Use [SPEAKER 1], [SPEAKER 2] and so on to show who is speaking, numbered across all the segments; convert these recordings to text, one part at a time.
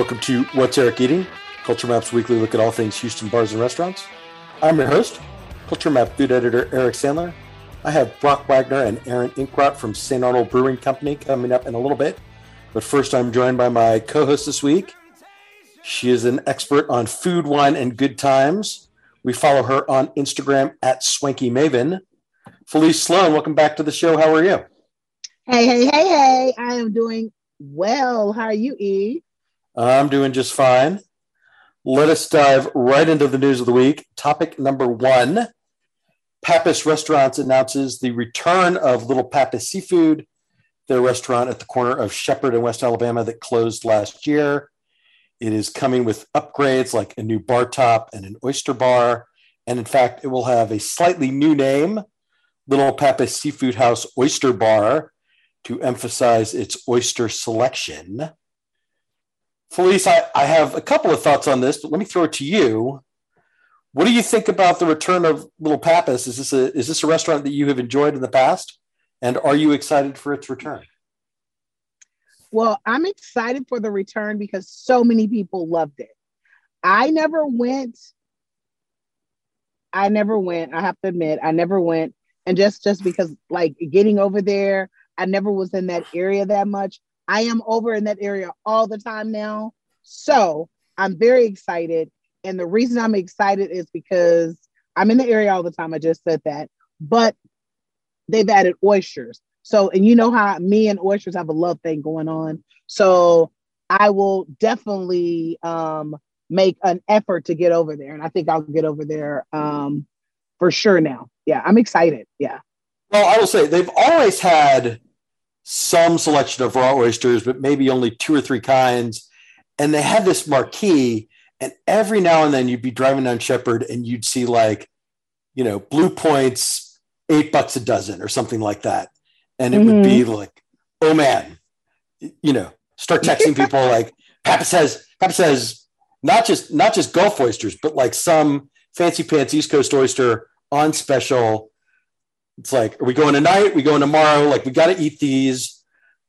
[SPEAKER 1] Welcome to What's Eric Eating, Culture Map's weekly look at all things Houston bars and restaurants. I'm your host, Culture Map food editor Eric Sandler. I have Brock Wagner and Aaron Inkrott from St. Arnold Brewing Company coming up in a little bit. But first, I'm joined by my co host this week. She is an expert on food, wine, and good times. We follow her on Instagram at Swanky Maven. Felice Sloan, welcome back to the show. How are you?
[SPEAKER 2] Hey, hey, hey, hey. I am doing well. How are you, E?
[SPEAKER 1] I'm doing just fine. Let us dive right into the news of the week. Topic number one Pappas Restaurants announces the return of Little Pappas Seafood, their restaurant at the corner of Shepherd and West Alabama that closed last year. It is coming with upgrades like a new bar top and an oyster bar. And in fact, it will have a slightly new name, Little Pappas Seafood House Oyster Bar, to emphasize its oyster selection. Felice, I, I have a couple of thoughts on this, but let me throw it to you. What do you think about the return of Little Pappas? Is this a is this a restaurant that you have enjoyed in the past, and are you excited for its return?
[SPEAKER 2] Well, I'm excited for the return because so many people loved it. I never went. I never went. I have to admit, I never went, and just just because like getting over there, I never was in that area that much. I am over in that area all the time now. So I'm very excited. And the reason I'm excited is because I'm in the area all the time. I just said that. But they've added oysters. So, and you know how me and oysters have a love thing going on. So I will definitely um, make an effort to get over there. And I think I'll get over there um, for sure now. Yeah, I'm excited. Yeah.
[SPEAKER 1] Well, I will say they've always had some selection of raw oysters, but maybe only two or three kinds. And they had this marquee, and every now and then you'd be driving down Shepherd and you'd see like, you know, blue points, eight bucks a dozen or something like that. And it mm-hmm. would be mm-hmm. like, oh man, you know, start texting people like Papa says, Papa says, not just not just Gulf oysters, but like some fancy pants East Coast oyster on special it's like, are we going tonight? Are we going tomorrow? Like, we got to eat these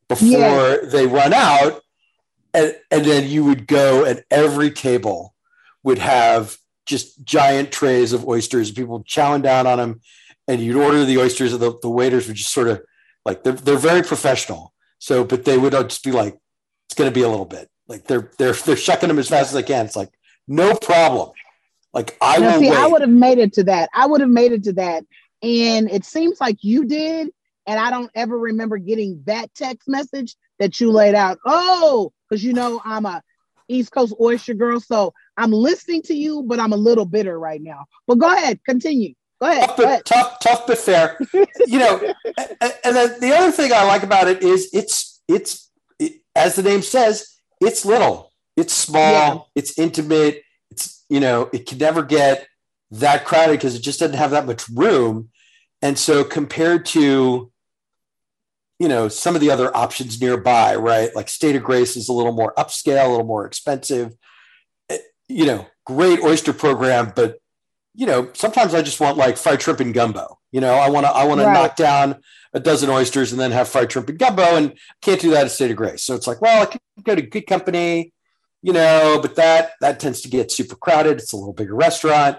[SPEAKER 1] before yeah. they run out. And, and then you would go and every table would have just giant trays of oysters, people chowing down on them. And you'd order the oysters, and the, the waiters would just sort of like, they're, they're very professional. So, but they would just be like, it's going to be a little bit like they're, they're, they're shucking them as fast as they can. It's like, no problem. Like I now, will see, wait.
[SPEAKER 2] I would have made it to that. I would have made it to that and it seems like you did. And I don't ever remember getting that text message that you laid out. Oh, because you know I'm a East Coast oyster girl. So I'm listening to you, but I'm a little bitter right now. But go ahead, continue. Go ahead.
[SPEAKER 1] Tough, but, tough, tough but fair. you know, and, and then the other thing I like about it is it's it's it, as the name says, it's little, it's small, yeah. it's intimate. It's you know, it can never get that crowded because it just doesn't have that much room. And so compared to, you know, some of the other options nearby, right? Like State of Grace is a little more upscale, a little more expensive. Eh, you know, great oyster program, but you know, sometimes I just want like fried shrimp and gumbo. You know, I want to I want right. to knock down a dozen oysters and then have fried shrimp and gumbo, and can't do that at State of Grace. So it's like, well, I can go to good company, you know, but that that tends to get super crowded. It's a little bigger restaurant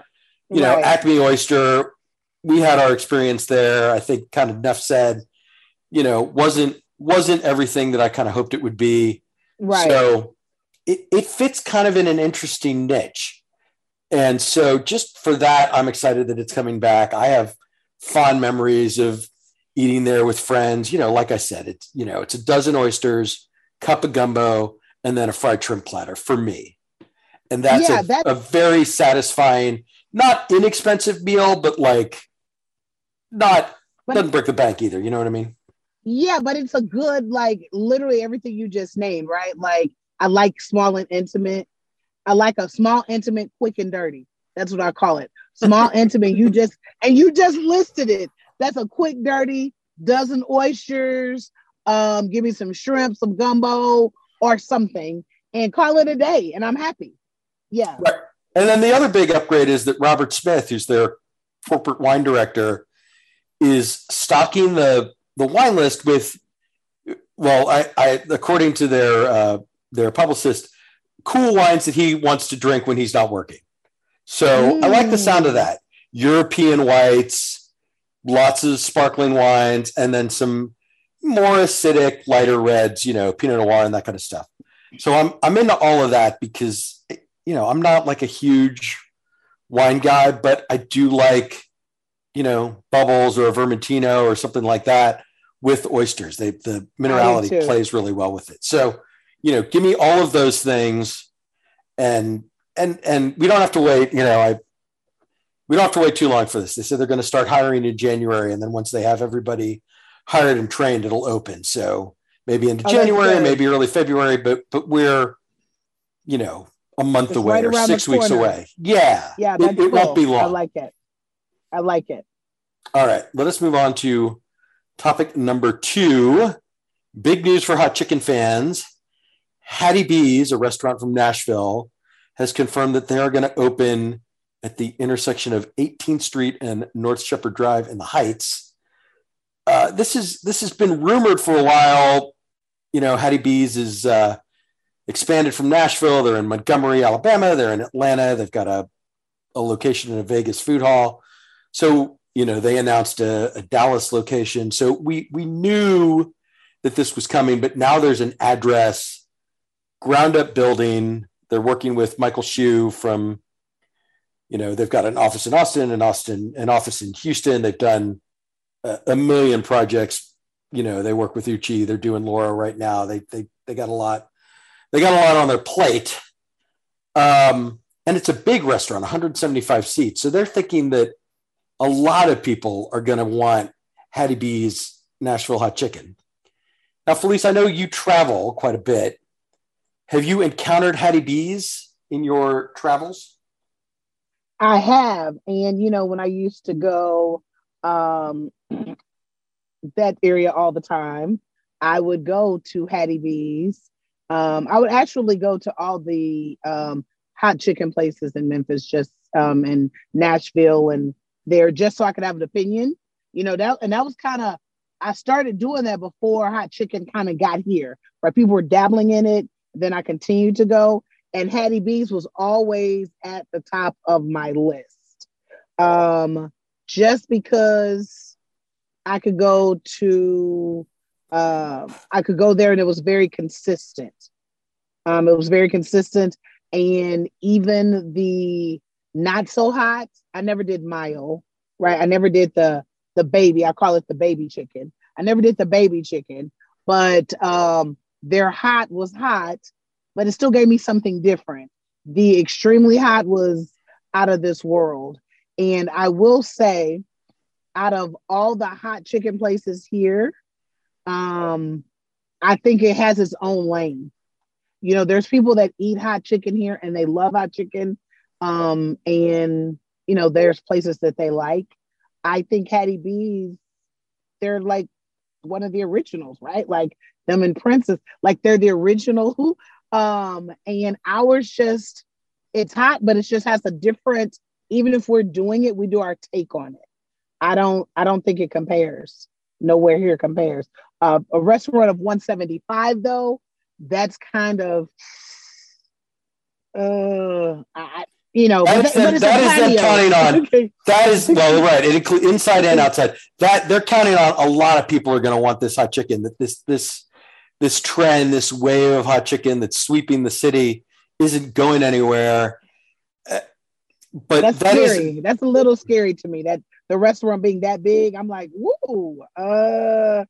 [SPEAKER 1] you know. Acme Oyster, we had our experience there. I think kind of enough said, you know, wasn't wasn't everything that I kind of hoped it would be. Right. So it, it fits kind of in an interesting niche. And so just for that, I'm excited that it's coming back. I have fond memories of eating there with friends. You know, like I said, it's you know, it's a dozen oysters, cup of gumbo, and then a fried shrimp platter for me. And that's, yeah, a, that's- a very satisfying not inexpensive meal, but like not but doesn't break the bank either. You know what I mean?
[SPEAKER 2] Yeah, but it's a good like literally everything you just named, right? Like I like small and intimate. I like a small, intimate, quick and dirty. That's what I call it. Small, intimate. You just and you just listed it. That's a quick, dirty dozen oysters. Um, give me some shrimp, some gumbo, or something, and call it a day. And I'm happy. Yeah.
[SPEAKER 1] Right. And then the other big upgrade is that Robert Smith, who's their corporate wine director, is stocking the the wine list with well, I, I according to their uh, their publicist, cool wines that he wants to drink when he's not working. So mm. I like the sound of that. European whites, lots of sparkling wines, and then some more acidic, lighter reds, you know, Pinot Noir and that kind of stuff. So I'm I'm into all of that because you know I'm not like a huge wine guy, but I do like you know bubbles or a Vermentino or something like that with oysters. They the minerality plays really well with it. So you know, give me all of those things, and and and we don't have to wait. You know, I we don't have to wait too long for this. They said they're going to start hiring in January, and then once they have everybody hired and trained, it'll open. So maybe into oh, January, maybe early February, but but we're you know a month it's away right or six weeks away. Yeah,
[SPEAKER 2] yeah, it, it cool. won't be long. I like it. I like it.
[SPEAKER 1] All right, let us move on to topic number two. Big news for hot chicken fans. Hattie B's, a restaurant from Nashville, has confirmed that they are going to open at the intersection of 18th Street and North Shepherd Drive in the Heights. Uh, this is this has been rumored for a while. You know, Hattie B's is uh, expanded from Nashville. They're in Montgomery, Alabama. They're in Atlanta. They've got a, a location in a Vegas food hall. So you know, they announced a, a Dallas location. So we we knew that this was coming, but now there's an address, ground up building. They're working with Michael Hsu from you know they've got an office in austin an austin an office in houston. They've done a, a, million projects. You know they work with uchi. They're doing Loro right now. They they they got a lot they got a lot on their plate. Um, and it's a big restaurant 175 seats. So they're thinking that a lot of people are going to want hattie b's nashville hot chicken now felice i know you travel quite a bit have you encountered hattie b's in your travels
[SPEAKER 2] I have. And, you know, when I used to go um, that area all the time, I would go to Hattie B's. Um, I would actually go to all the um, hot chicken places in Memphis, just um, in Nashville and there, just so I could have an opinion. You know, that and that was kind of I started doing that before hot chicken kind of got here, right? People were dabbling in it. Then I continued to go and Hattie B's was always at the top of my list. Um, just because I could go to, uh, I could go there and it was very consistent. Um, it was very consistent, and even the not so hot, I never did mile, right? I never did the the baby. I call it the baby chicken. I never did the baby chicken, but um, their hot was hot but it still gave me something different. The extremely hot was out of this world. And I will say, out of all the hot chicken places here, um, I think it has its own lane. You know, there's people that eat hot chicken here and they love hot chicken. Um, and you know, there's places that they like. I think Hattie B's, they're like one of the originals, right? Like them and Prince's, like they're the original um, and ours just it's hot, but it just has a different, even if we're doing it, we do our take on it. I don't I don't think it compares. Nowhere here compares. Uh, a restaurant of 175 though, that's kind of uh I, you know,
[SPEAKER 1] That's
[SPEAKER 2] but,
[SPEAKER 1] but that is them counting on. okay. That is well, right. It includes inside and outside. That they're counting on. A lot of people are going to want this hot chicken. That this this this trend, this wave of hot chicken that's sweeping the city isn't going anywhere. Uh, but
[SPEAKER 2] that's that scary. Is, that's a little scary to me. That the restaurant being that big, I'm like, whoa. Uh,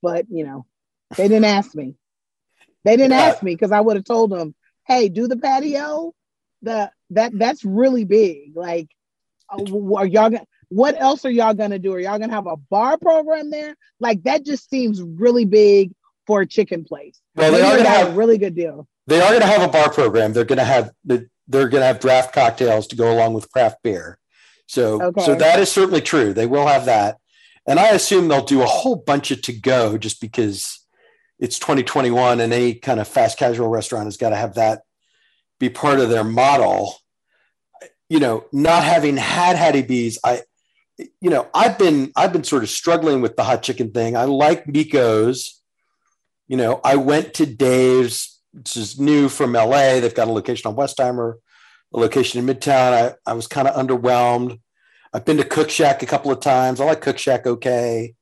[SPEAKER 2] but you know, they didn't ask me. They didn't yeah. ask me because I would have told them, "Hey, do the patio." The that that's really big. Like, uh, are y'all gonna? What else are y'all gonna do? Are y'all gonna have a bar program there? Like that just seems really big for a chicken place. Well, they are going to have a really good deal.
[SPEAKER 1] They are going to have a bar program. They're going to have the they're to have draft cocktails to go along with craft beer. So okay. so that is certainly true. They will have that. And I assume they'll do a whole bunch of to go just because it's 2021 and any kind of fast casual restaurant has got to have that be part of their model. You know, not having had Hattie B's, I you know, I've been I've been sort of struggling with the hot chicken thing. I like Mico's you know, I went to Dave's which is new from LA. They've got a location on Westheimer, a location in Midtown. I, I was kind of underwhelmed. I've been to Cook Shack a couple of times. I like Cook Shack okay.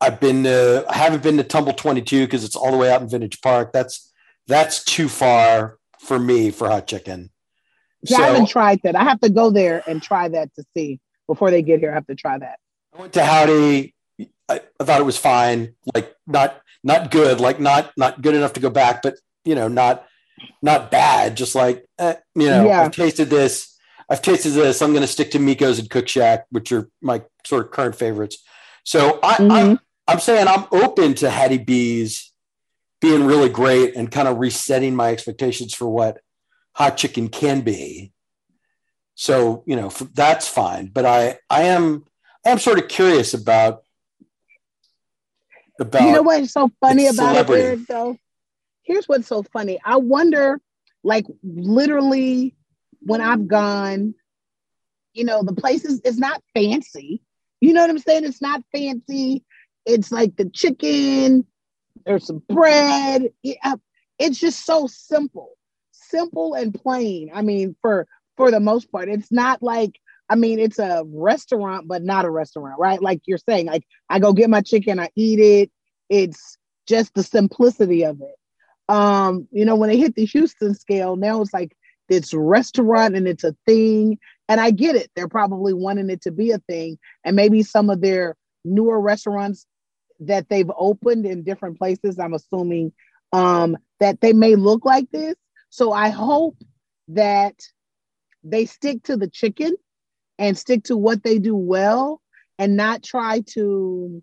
[SPEAKER 1] I've been to, I haven't been to Tumble 22 because it's all the way out in Vintage Park. That's that's too far for me for hot chicken.
[SPEAKER 2] Yeah, so, I haven't tried that. I have to go there and try that to see before they get here. I have to try that.
[SPEAKER 1] I went to Howdy. I, I thought it was fine. Like not not good. Like not not good enough to go back, but you know, not not bad. Just like eh, you know, yeah. I've tasted this. I've tasted this. I'm going to stick to Mico's and Cook Shack, which are my sort of current favorites. So I, mm-hmm. I'm I'm saying I'm open to Hattie B's being really great and kind of resetting my expectations for what hot chicken can be. So you know that's fine, but I I am I am sort of curious about
[SPEAKER 2] about you know what's so funny about it Eric, though? Here's what's so funny. I wonder like literally when i've gone you know the place is it's not fancy. You know what i'm saying? It's not fancy. It's like the chicken there's some bread it's just so simple simple and plain i mean for for the most part it's not like I mean, it's a restaurant, but not a restaurant, right? Like you're saying, like I go get my chicken, I eat it. It's just the simplicity of it. Um, you know, when they hit the Houston scale, now it's like it's restaurant and it's a thing. And I get it. They're probably wanting it to be a thing. And maybe some of their newer restaurants that they've opened in different places, I'm assuming um, that they may look like this. So I hope that they stick to the chicken and stick to what they do well and not try to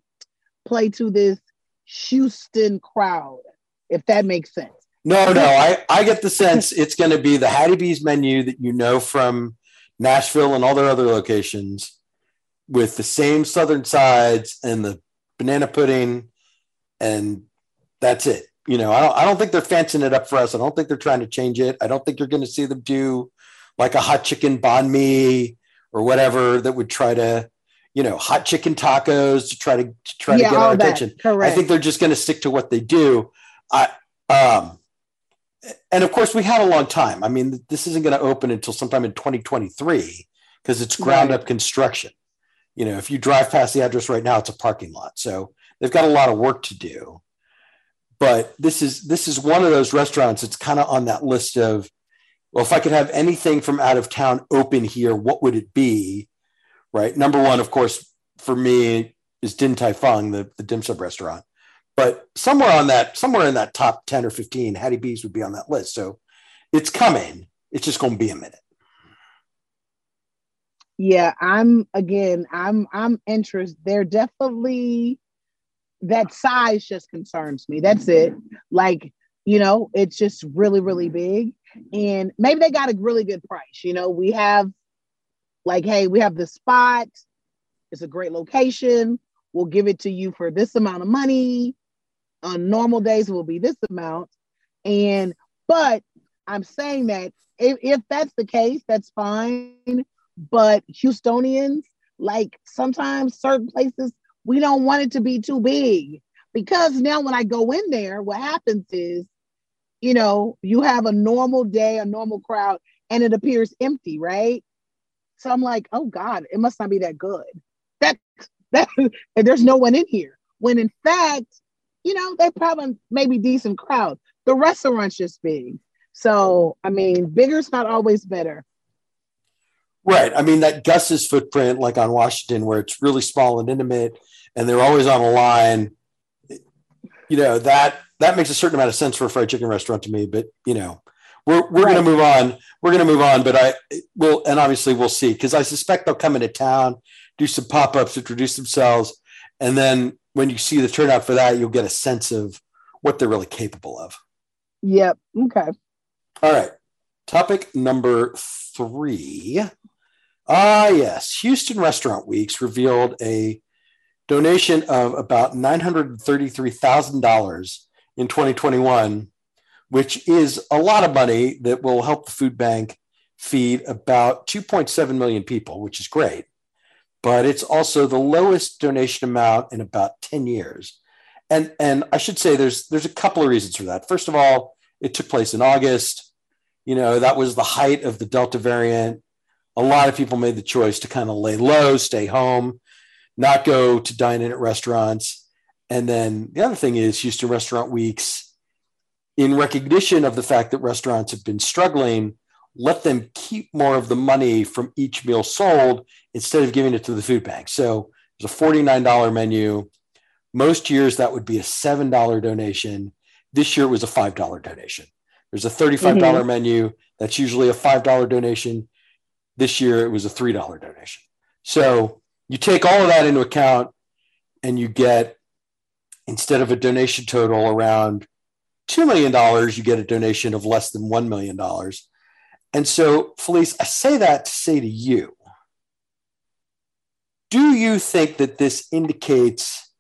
[SPEAKER 2] play to this Houston crowd, if that makes sense.
[SPEAKER 1] No, no, I, I get the sense it's going to be the Hattie B's menu that you know from Nashville and all their other locations with the same southern sides and the banana pudding and that's it. You know, I don't I don't think they're fancying it up for us. I don't think they're trying to change it. I don't think you're going to see them do like a hot chicken banh mi or whatever that would try to, you know, hot chicken tacos to try to, to try yeah, to get our attention. Correct. I think they're just going to stick to what they do. I, um, and of course, we have a long time. I mean, this isn't going to open until sometime in 2023 because it's ground right. up construction. You know, if you drive past the address right now, it's a parking lot. So they've got a lot of work to do. But this is this is one of those restaurants. It's kind of on that list of well, if I could have anything from out of town open here, what would it be? Right. Number one, of course, for me is Din Tai Fung, the, the dim sum restaurant. But somewhere on that, somewhere in that top 10 or 15, Hattie B's would be on that list. So it's coming. It's just going to be a minute.
[SPEAKER 2] Yeah, I'm again, I'm I'm interested. They're definitely that size just concerns me. That's it. Like, you know, it's just really, really big and maybe they got a really good price. You know, we have like, hey, we have the spot. It's a great location. We'll give it to you for this amount of money. On normal days, it will be this amount. And but I'm saying that if, if that's the case, that's fine. But Houstonians, like sometimes certain places, we don't want it to be too big because now when I go in there, what happens is you know, you have a normal day, a normal crowd, and it appears empty, right? So I'm like, oh God, it must not be that good. That that there's no one in here. When in fact, you know, they probably maybe decent crowd. The restaurant's just big. So I mean, bigger's not always better.
[SPEAKER 1] Right. I mean, that Gus's footprint, like on Washington, where it's really small and intimate, and they're always on a line. You know that that makes a certain amount of sense for a fried chicken restaurant to me. But you know, we're we're right. going to move on. We're going to move on. But I will, and obviously we'll see because I suspect they'll come into town, do some pop ups, introduce themselves, and then when you see the turnout for that, you'll get a sense of what they're really capable of.
[SPEAKER 2] Yep. Okay.
[SPEAKER 1] All right. Topic number three. Ah, yes. Houston Restaurant Weeks revealed a donation of about $933,000 in 2021, which is a lot of money that will help the food bank feed about 2.7 million people, which is great. But it's also the lowest donation amount in about 10 years. And, and I should say there's, there's a couple of reasons for that. First of all, It took place in August. You know, that was the height of the Delta variant. A lot of people made the choice to kind of lay low, stay home, not go to dine in at restaurants. And then the other thing is Houston Restaurant Weeks, in recognition of the fact that restaurants have been struggling, let them keep more of the money from each meal sold instead of giving it to the food bank. So there's a $49 menu. Most years that would be a $7 donation. This year it was a $5 donation. There's a $35 mm-hmm. menu. That's usually a $5 donation. This year it was a $3 donation. So you take all of that into account and you get, instead of a donation total around $2 million, you get a donation of less than $1 million. And so, Felice, I say that to say to you do you think that this indicates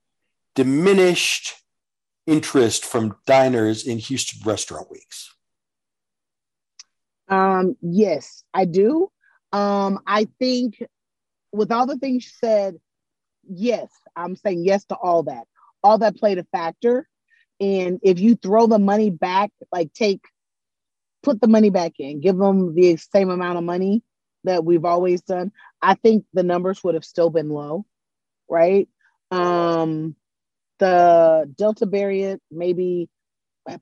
[SPEAKER 1] diminished interest from diners in Houston restaurant weeks?
[SPEAKER 2] Um, yes, I do. Um, I think with all the things you said, yes, I'm saying yes to all that. All that played a factor. And if you throw the money back, like take, put the money back in, give them the same amount of money that we've always done, I think the numbers would have still been low, right? Um, the Delta variant maybe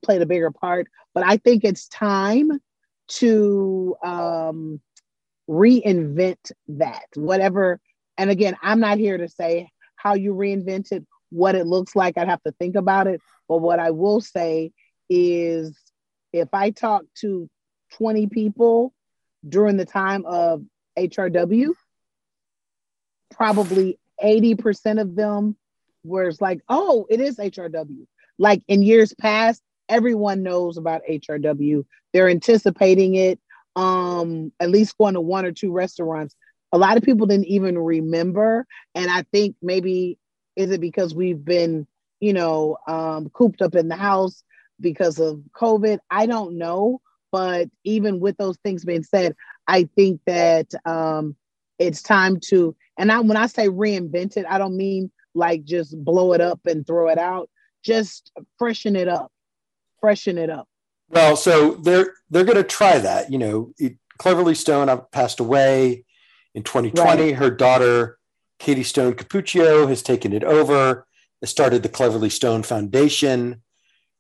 [SPEAKER 2] played a bigger part, but I think it's time to um, reinvent that, whatever. And again, I'm not here to say how you reinvent it, what it looks like. I'd have to think about it. But what I will say is if I talk to 20 people during the time of HRW, probably 80% of them were like, oh, it is HRW. Like in years past, everyone knows about HRW. They're anticipating it, um, at least going to one or two restaurants. A lot of people didn't even remember. And I think maybe is it because we've been, you know, um, cooped up in the house because of COVID? I don't know. But even with those things being said, I think that um, it's time to, and I, when I say reinvent it, I don't mean like just blow it up and throw it out. Just freshen it up, freshen it up.
[SPEAKER 1] Well, so they're they're going to try that. You know, it, Cleverly Stone passed away in 2020. Right. Her daughter, Katie Stone Capuccio has taken it over. Started the Cleverly Stone Foundation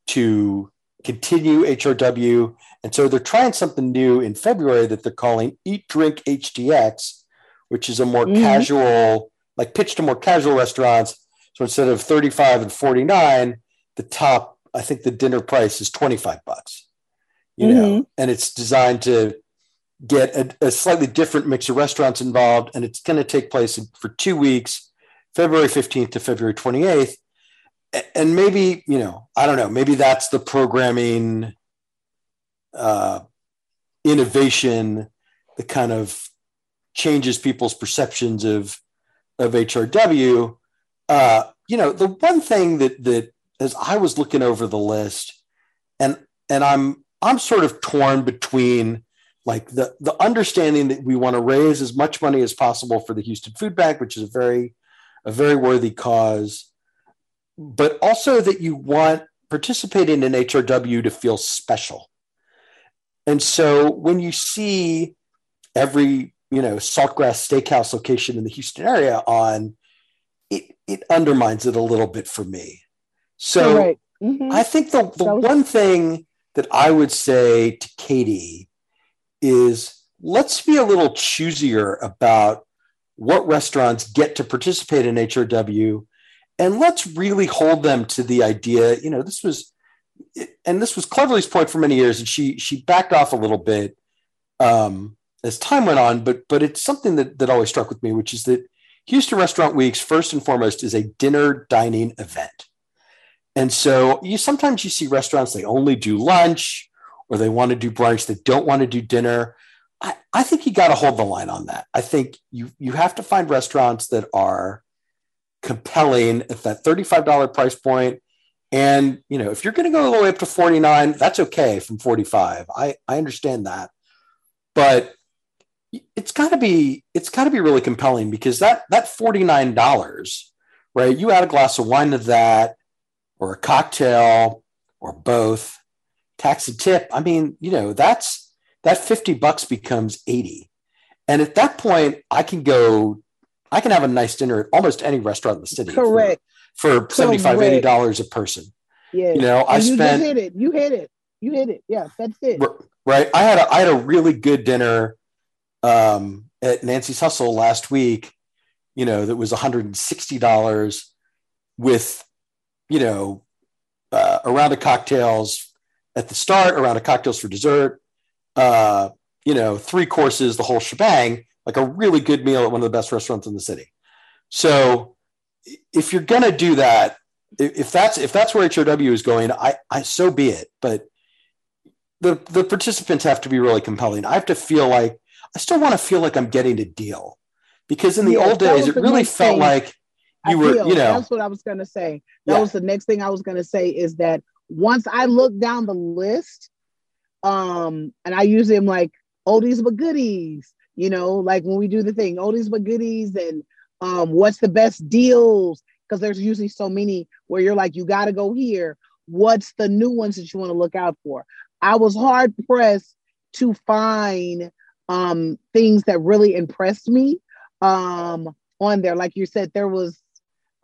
[SPEAKER 1] to continue HRW. And so they're trying something new in February that they're calling Eat Drink HTX, which is a more mm-hmm. casual, like pitch to more casual restaurants. So instead of 35 and 49, the top, I think the dinner price is 25 bucks, you mm-hmm. know, and it's designed to get a, a, slightly different mix of restaurants involved. And it's going to take place for two weeks, February 15th to February 28th. And maybe, you know, I don't know, maybe that's the programming uh, innovation that kind of changes people's perceptions of of HRW. Uh, you know, the one thing that that as I was looking over the list, and and I'm I'm sort of torn between like the the understanding that we want to raise as much money as possible for the Houston Food Bank, which is a very a very worthy cause, but also that you want participating in HRW to feel special. And so when you see every you know saltgrass steakhouse location in the houston area on it it undermines it a little bit for me so right. mm-hmm. i think the, the was- one thing that i would say to katie is let's be a little choosier about what restaurants get to participate in hrw and let's really hold them to the idea you know this was and this was cleverly's point for many years and she she backed off a little bit um, as time went on, but but it's something that that always struck with me, which is that Houston Restaurant Weeks, first and foremost, is a dinner dining event. And so you sometimes you see restaurants they only do lunch or they want to do brunch, they don't want to do dinner. I, I think you got to hold the line on that. I think you you have to find restaurants that are compelling at that $35 price point. And you know, if you're going to go all the way up to 49, that's okay from 45. I, I understand that. But it's got to be it's got to be really compelling because that that $49 right you add a glass of wine to that or a cocktail or both tax and tip, I mean, you know, that's that 50 bucks becomes 80. And at that point, I can go, I can have a nice dinner at almost any restaurant in the city.
[SPEAKER 2] Correct.
[SPEAKER 1] For, for 75
[SPEAKER 2] Correct.
[SPEAKER 1] $80 a person.
[SPEAKER 2] Yeah.
[SPEAKER 1] You know, I
[SPEAKER 2] you
[SPEAKER 1] spent
[SPEAKER 2] hit it. You hit it. You hit it. Yeah, that's it.
[SPEAKER 1] right. I had a I had a really good dinner um, at Nancy's Hustle last week. You know, that was one hundred and sixty dollars with, you know, uh, a of cocktails at the start, around a of cocktails for dessert. Uh, you know, three courses, the whole shebang. Like a really good meal at one of the best restaurants in the city. So, if you're gonna do that, if that's if that's where HRW is going, I, I so be it. But the the participants have to be really compelling. I have to feel like I still want to feel like I'm getting a deal because in the
[SPEAKER 2] Yeah,
[SPEAKER 1] old days it really felt
[SPEAKER 2] thing.
[SPEAKER 1] like
[SPEAKER 2] I
[SPEAKER 1] you were
[SPEAKER 2] feel
[SPEAKER 1] you know
[SPEAKER 2] that's what I was gonna say. That
[SPEAKER 1] Yeah.
[SPEAKER 2] was the next thing I was gonna say is that once I look down the list, um, and I usually am like oldies but goodies, you know, like when we do the thing, oldies but goodies, and um, what's the best deals? Because there's usually so many where you're like, you gotta go here. What's the new ones that you want to look out for? I was hard pressed to find um things that really impressed me um on there. Like you said, there was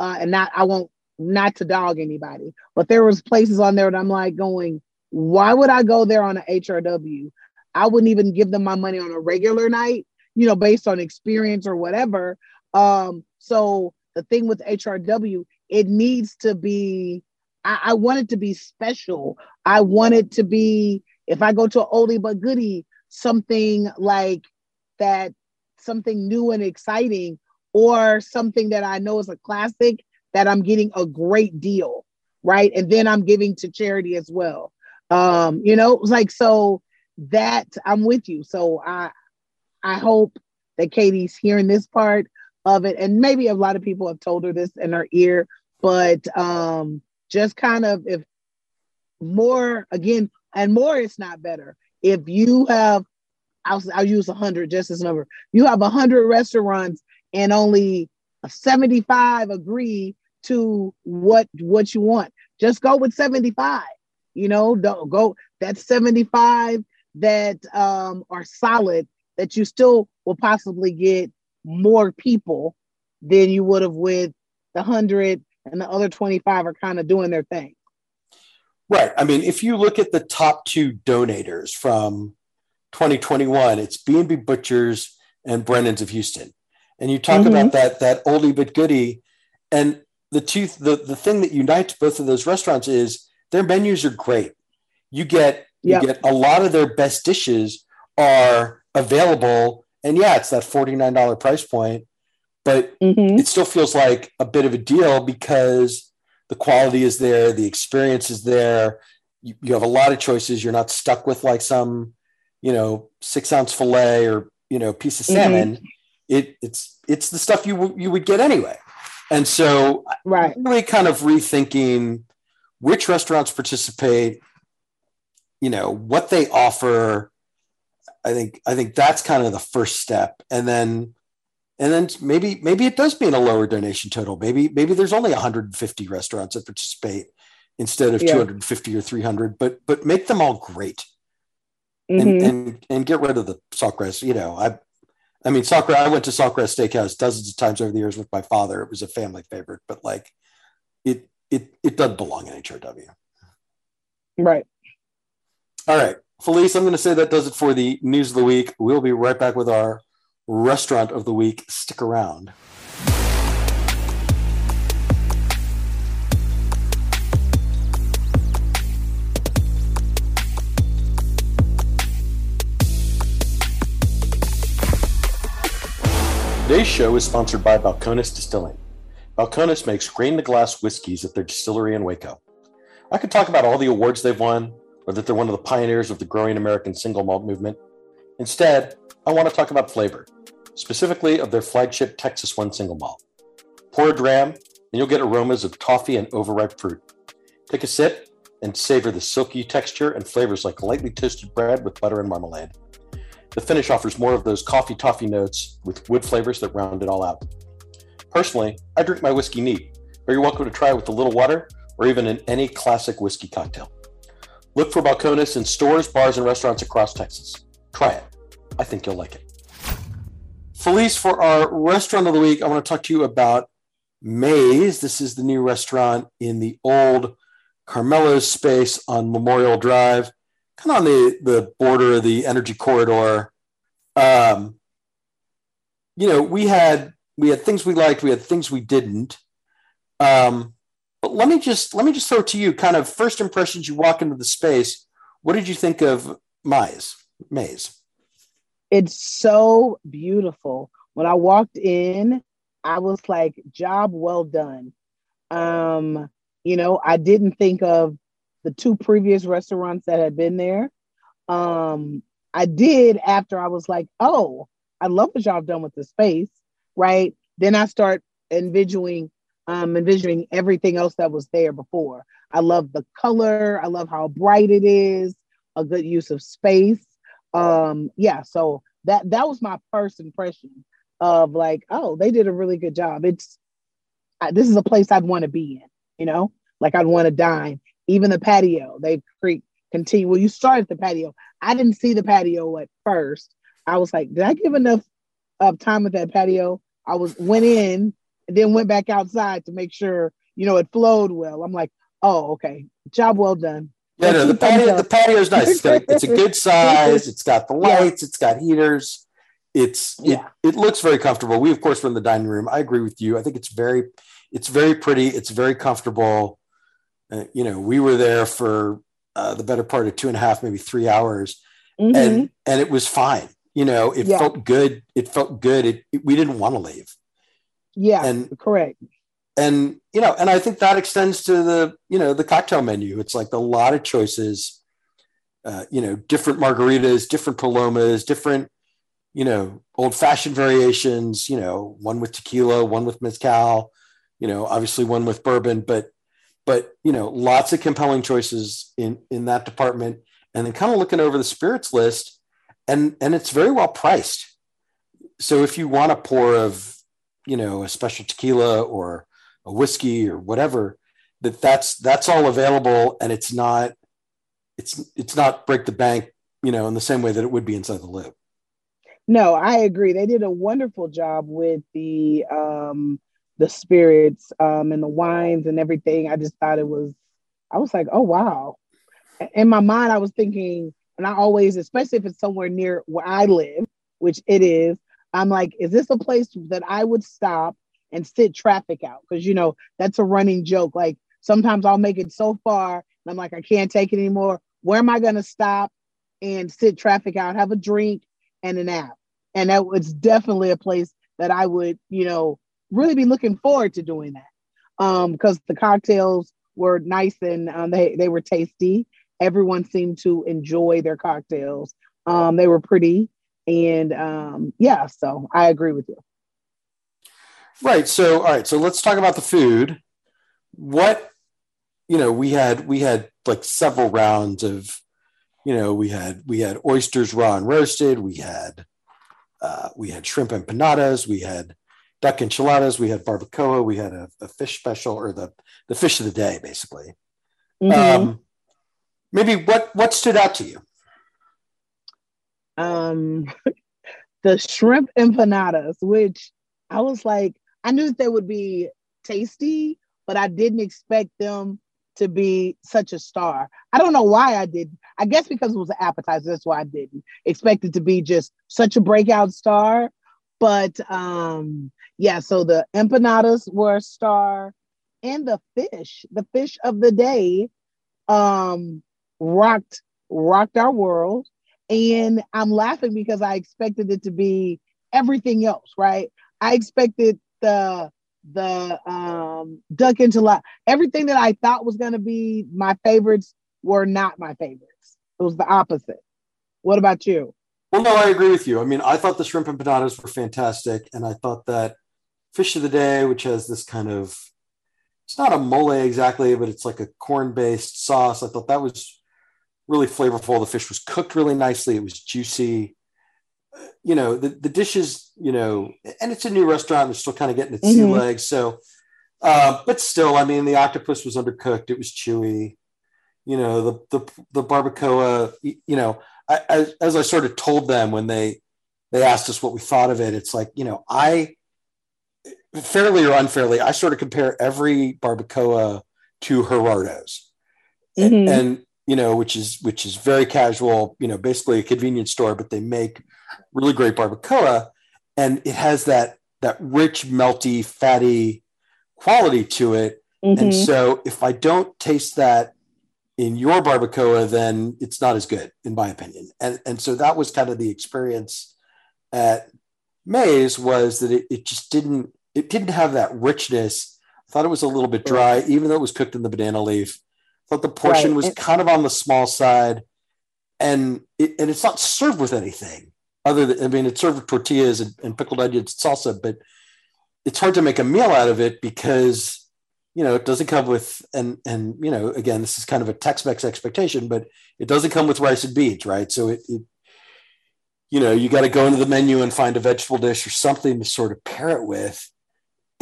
[SPEAKER 2] uh and not I won't not to dog anybody, but there was places on there that I'm like going, why would I go there on an HRW? I wouldn't even give them my money on a regular night, you know, based on experience or whatever. Um, so the thing with HRW, it needs to be, I, I want it to be special. I want it to be, if I go to an oldie but goodie, something like that, something new and exciting, or something that I know is a classic that I'm getting a great deal, right? And then I'm giving to charity as well. Um, you know, it's like so that I'm with you. So I I hope that Katie's hearing this part of it, and maybe a lot of people have told her this in her ear, but um, just kind of if more again, and more it's not better. If you have, I'll, I'll use a hundred just as a number. You have a hundred restaurants and only 75 agree to what what you want. Just go with 75. You know, don't go. That's 75 that um, are solid. That you still will possibly get more people than you would have with the hundred and the other 25 are kind of doing their thing.
[SPEAKER 1] right. I mean, if you look at the top two donators from 2021, it's B&B Butchers and Brennan's of Houston. And you talk
[SPEAKER 2] Mhm.
[SPEAKER 1] about that that oldie but goodie, and the two the the thing that unites both of those restaurants is their menus are great. You get
[SPEAKER 2] Yep.
[SPEAKER 1] you get a lot of their best dishes are available, and yeah, it's that forty nine dollar price point, but
[SPEAKER 2] Mhm.
[SPEAKER 1] it still feels like a bit of a deal because the quality is there, the experience is there. You, you have a lot of choices. You're not stuck with like some, you know, six ounce fillet or you know piece of
[SPEAKER 2] Mhm.
[SPEAKER 1] salmon. It it's it's the stuff you w- you would get anyway. And so
[SPEAKER 2] Right.
[SPEAKER 1] really kind of rethinking which restaurants participate, you know, what they offer. I think I think that's kind of the first step. And then and then maybe maybe it does mean a lower donation total. Maybe maybe there's only 150 restaurants that participate instead of
[SPEAKER 2] Yeah.
[SPEAKER 1] 250 or 300, but but make them all great and,
[SPEAKER 2] Mhm.
[SPEAKER 1] and and get rid of the Saltgrass. You know, I I mean Saltgrass. I went to Saltgrass Steakhouse dozens of times over the years with my father. It was a family favorite, but like it it it doesn't belong in HRW.
[SPEAKER 2] Right.
[SPEAKER 1] All right, Felice, I'm going to say that does it for the news of the week. We'll be right back with our restaurant of the week. Stick around. Today's show is sponsored by Balcones Distilling. Balcones makes grain to glass whiskeys at their distillery in Waco. I could talk about all the awards they've won, or that they're one of the pioneers of the growing American single malt movement. Instead, I want to talk about flavor, specifically of their flagship Texas One single malt. Pour a dram, and you'll get aromas of toffee and overripe fruit. Take a sip and savor the silky texture and flavors like lightly toasted bread with butter and marmalade. The finish offers more of those coffee toffee notes with wood flavors that round it all out. Personally, I drink my whiskey neat, but you're welcome to try it with a little water or even in any classic whiskey cocktail. Look for Balcones in stores, bars, and restaurants across Texas. Try it. I think you'll like it. Felice, for our restaurant of the week, I want to talk to you about Maize. This is the new restaurant in the old Carmelo's space on Memorial Drive, kind of on the, the border of the energy corridor. Um, you know, we had we had things we liked, we had things we didn't. Um, but let me just let me just throw to you. Kind of first impressions. You walk into the space. What did you think of Maize? Maize.
[SPEAKER 2] It's so beautiful. When I walked in, I was like, "Job well done." Um, you know, I didn't think of the two previous restaurants that had been there. Um, I did after I was like, "Oh, I love what y'all have done with the space." Right? Then I start envisioning um, envisioning everything else that was there before. I love the color. I love how bright it is. A good use of space. Um, yeah, so that that was my first impression of like, oh, they did a really good job. It's I, this is a place I'd want to be in. You know, like I'd want to dine. Even the patio, they create continue. Well, you started the patio. I didn't see the patio at first. I was like, did I give enough of time with that patio? I was went in and then went back outside to make sure you know it flowed well. I'm like, oh, okay, job well done.
[SPEAKER 1] Yeah, no, the patio the patio is nice. It's, got, it's, a good size. It's got the lights. Yeah. It's got heaters. It's yeah. It, it, looks very comfortable. We of course were in the dining room. I agree with you. I think it's very it's very pretty. It's very comfortable. Uh, you know, we were there for uh, the better part of two and a half, maybe three hours, mm-hmm. and and it was fine. You know, it yeah. felt good. It felt good. It, it we didn't want to leave.
[SPEAKER 2] Yeah, and correct.
[SPEAKER 1] And you know, and I think that extends to the you know the cocktail menu. It's like a lot of choices. Uh, you know, different margaritas, different palomas, different you know old fashioned variations. You know, one with tequila, one with mezcal. You know, obviously one with bourbon, but but you know, lots of compelling choices in in that department. And then kind of looking over the spirits list, and and it's very well priced. So if you want a pour of you know a special tequila or a whiskey or whatever that that's that's all available and it's not it's it's not break the bank you know in the same way that it would be inside the loop
[SPEAKER 2] no i agree they did a wonderful job with the um the spirits um and the wines and everything i just thought it was i was like oh wow in my mind i was thinking and i always especially if it's somewhere near where i live which it is I'm like, is this a place that I would stop and sit traffic out? Because you know that's a running joke. Like sometimes I'll make it so far, and I'm like, I can't take it anymore. Where am I going to stop and sit traffic out, have a drink and a nap? And that was definitely a place that I would, you know, really be looking forward to doing that. Um, because the cocktails were nice and um, they they were tasty. Everyone seemed to enjoy their cocktails. Um, they were pretty and um, yeah, so I agree with you.
[SPEAKER 1] Right. So, all right. So let's talk about the food. What, you know, we had we had like several rounds of, you know, we had we had oysters raw and roasted. We had uh, we had shrimp empanadas. We had duck enchiladas. We had barbacoa. We had a, a fish special or the the fish of the day, basically. Mm-hmm. Um, maybe what what stood out to you?
[SPEAKER 2] um, the shrimp empanadas, which I was like, I knew they would be tasty, but I didn't expect them to be such a star. I don't know why I didn't. I guess because it was an appetizer, that's why I didn't expect it to be just such a breakout star. But um, yeah, so the empanadas were a star, and the fish, the fish of the day, um, rocked rocked our world. And I'm laughing because I expected it to be everything else, right? I expected the the um duck into enchilada, everything that I thought was gonna be my favorites were not my favorites. It was the opposite. What about you?
[SPEAKER 1] Well, no, I agree with you. I mean, I thought the shrimp and empanadas were fantastic, and I thought that fish of the day, which has this kind of it's not a mole exactly, but it's like a corn-based sauce. I thought that was really flavorful. The fish was cooked really nicely. It was juicy. You know, the, the dishes, you know, and it's a new restaurant. They're still kind of getting its mm-hmm. sea legs. So, uh, but still, I mean, the octopus was undercooked. It was chewy. you know the the, the barbacoa you know I, as, as i sort of told them when they they asked us what we thought of it it's like you know i fairly or unfairly i sort of compare every barbacoa to gerardo's mm-hmm. and you know which is which is very casual you know basically a convenience store but they make really great barbacoa and it has that that rich melty fatty quality to it mm-hmm. and so if i don't taste that in your barbacoa, then it's not as good, in my opinion. And and so that was kind of the experience at Maize was that it, it just didn't it didn't have that richness. I thought it was a little bit dry, even though it was cooked in the banana leaf. I thought the portion right. was it, kind of on the small side, and it, and it's not served with anything other than I mean it's served with tortillas and, and pickled onions salsa, but it's hard to make a meal out of it because you know, it doesn't come with and and you know, again, this is kind of a Tex-Mex expectation, but it doesn't come with rice and beans, right? So it, it you know, you got to go into the menu and find a vegetable dish or something to sort of pair it with.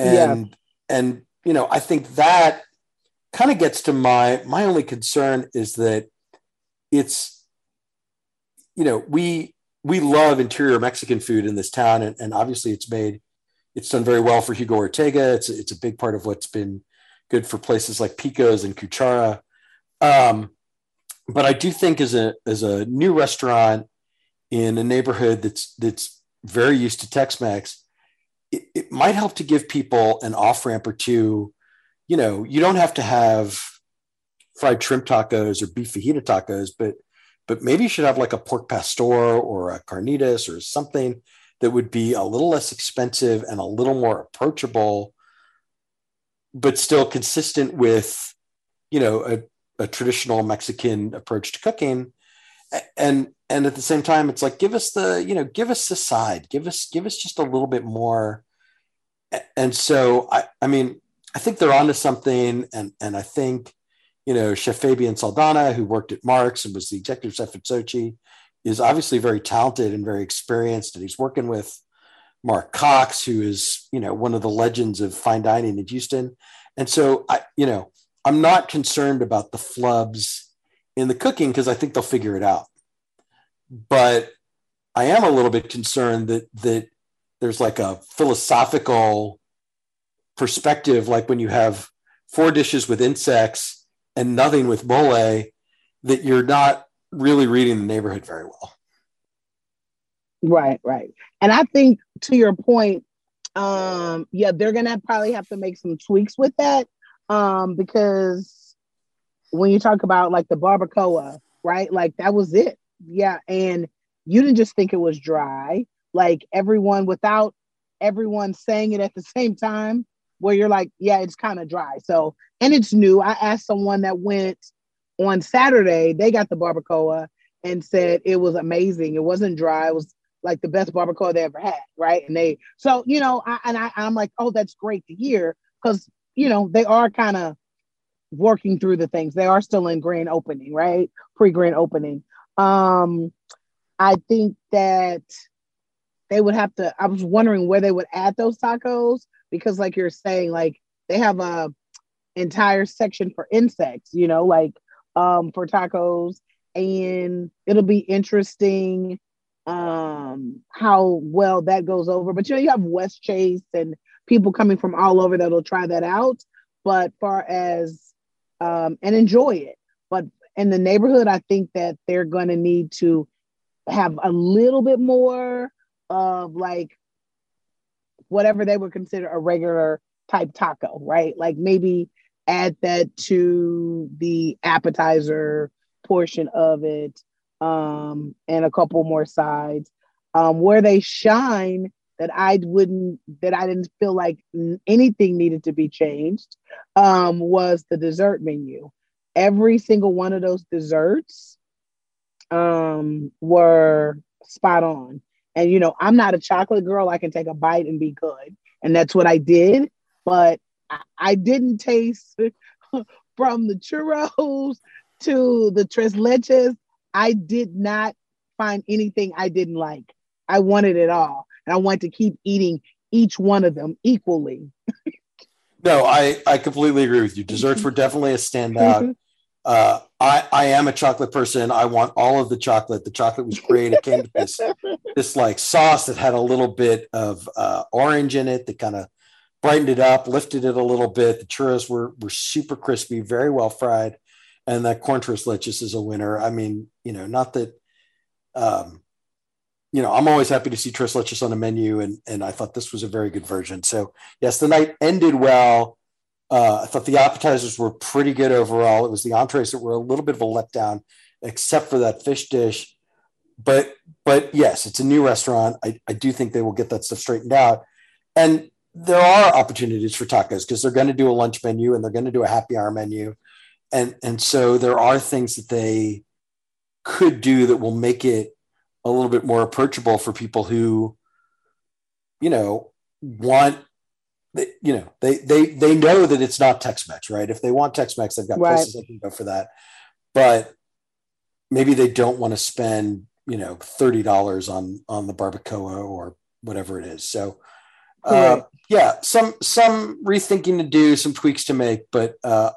[SPEAKER 1] And yeah. and you know, I think that kind of gets to my my only concern is that it's you know, we we love interior Mexican food in this town, and, and obviously it's made it's done very well for Hugo Ortega. It's it's a big part of what's been good for places like Pico's and Cuchara. Um, but I do think as a as a new restaurant in a neighborhood that's that's very used to Tex-Mex, it, it might help to give people an off ramp or two. You know, you don't have to have fried shrimp tacos or beef fajita tacos, but but maybe you should have like a pork pastor or a carnitas or something that would be a little less expensive and a little more approachable but still consistent with you know a, a traditional mexican approach to cooking and and at the same time it's like give us the you know give us the side give us give us just a little bit more and so i i mean i think they're onto something and and i think you know chef fabian saldana who worked at mark's and was the executive chef at Xochi is obviously very talented and very experienced and he's working with Mark Cox, who is, you know, one of the legends of fine dining in Houston. And so I, you know, I'm not concerned about the flubs in the cooking because I think they'll figure it out. But I am a little bit concerned that that there's like a philosophical perspective, like when you have four dishes with insects and nothing with mole, that you're not really reading the neighborhood very well.
[SPEAKER 2] Right, right. And I think to your point, um, yeah, they're gonna probably have to make some tweaks with that. Um, because when you talk about like the barbacoa, right? Like that was it. Yeah. And you didn't just think it was dry, like everyone without everyone saying it at the same time, where you're like, yeah, it's kind of dry. So, and it's new. I asked someone that went on Saturday, they got the barbacoa and said it was amazing. It wasn't dry, it was like the best barbacoa they ever had, right? And they so you know, I, and I, I'm like, oh, that's great to hear because you know they are kind of working through the things. They are still in grand opening, right? Pre grand opening. Um, I think that they would have to. I was wondering where they would add those tacos because, like you're saying, like they have a entire section for insects, you know, like um for tacos, and it'll be interesting um how well that goes over. But you know, you have West Chase and people coming from all over that'll try that out. But far as um and enjoy it. But in the neighborhood, I think that they're gonna need to have a little bit more of like whatever they would consider a regular type taco, right? Like maybe add that to the appetizer portion of it um, and a couple more sides. Um, where they shine that I wouldn't, that I didn't feel like anything needed to be changed um, was the dessert menu. Every single one of those desserts um, were spot on. And, you know, I'm not a chocolate girl. I can take a bite and be good. And that's what I did. But I, I didn't taste from the churros to the tres leches I did not find anything I didn't like. I wanted it all. And I wanted to keep eating each one of them equally.
[SPEAKER 1] no, I, I completely agree with you. Desserts were definitely a standout. Uh, I, I am a chocolate person. I want all of the chocolate. The chocolate was great. It came with this, this like sauce that had a little bit of uh, orange in it that kind of brightened it up, lifted it a little bit. The churros were, were super crispy, very well fried. And that corn tres leches is a winner. I mean, you know, not that, um, you know, I'm always happy to see tres leches on the menu. And, and I thought this was a very good version. So yes, the night ended well uh, I thought the appetizers were pretty good overall. It was the entrees that were a little bit of a letdown, except for that fish dish. But but yes, it's a new restaurant. I, I do think they will get that stuff straightened out. And there are opportunities for tacos because they're going to do a lunch menu and they're going to do a happy hour menu. And and so there are things that they could do that will make it a little bit more approachable for people who, you know, want they, you know, they they they know that it's not Tex-Mex, right? If they want Tex-Mex, they've got right. places they can go for that. But maybe they don't want to spend, you know, thirty dollars on on the barbacoa or whatever it is. So, uh, yeah, some some rethinking to do, some tweaks to make, but uh,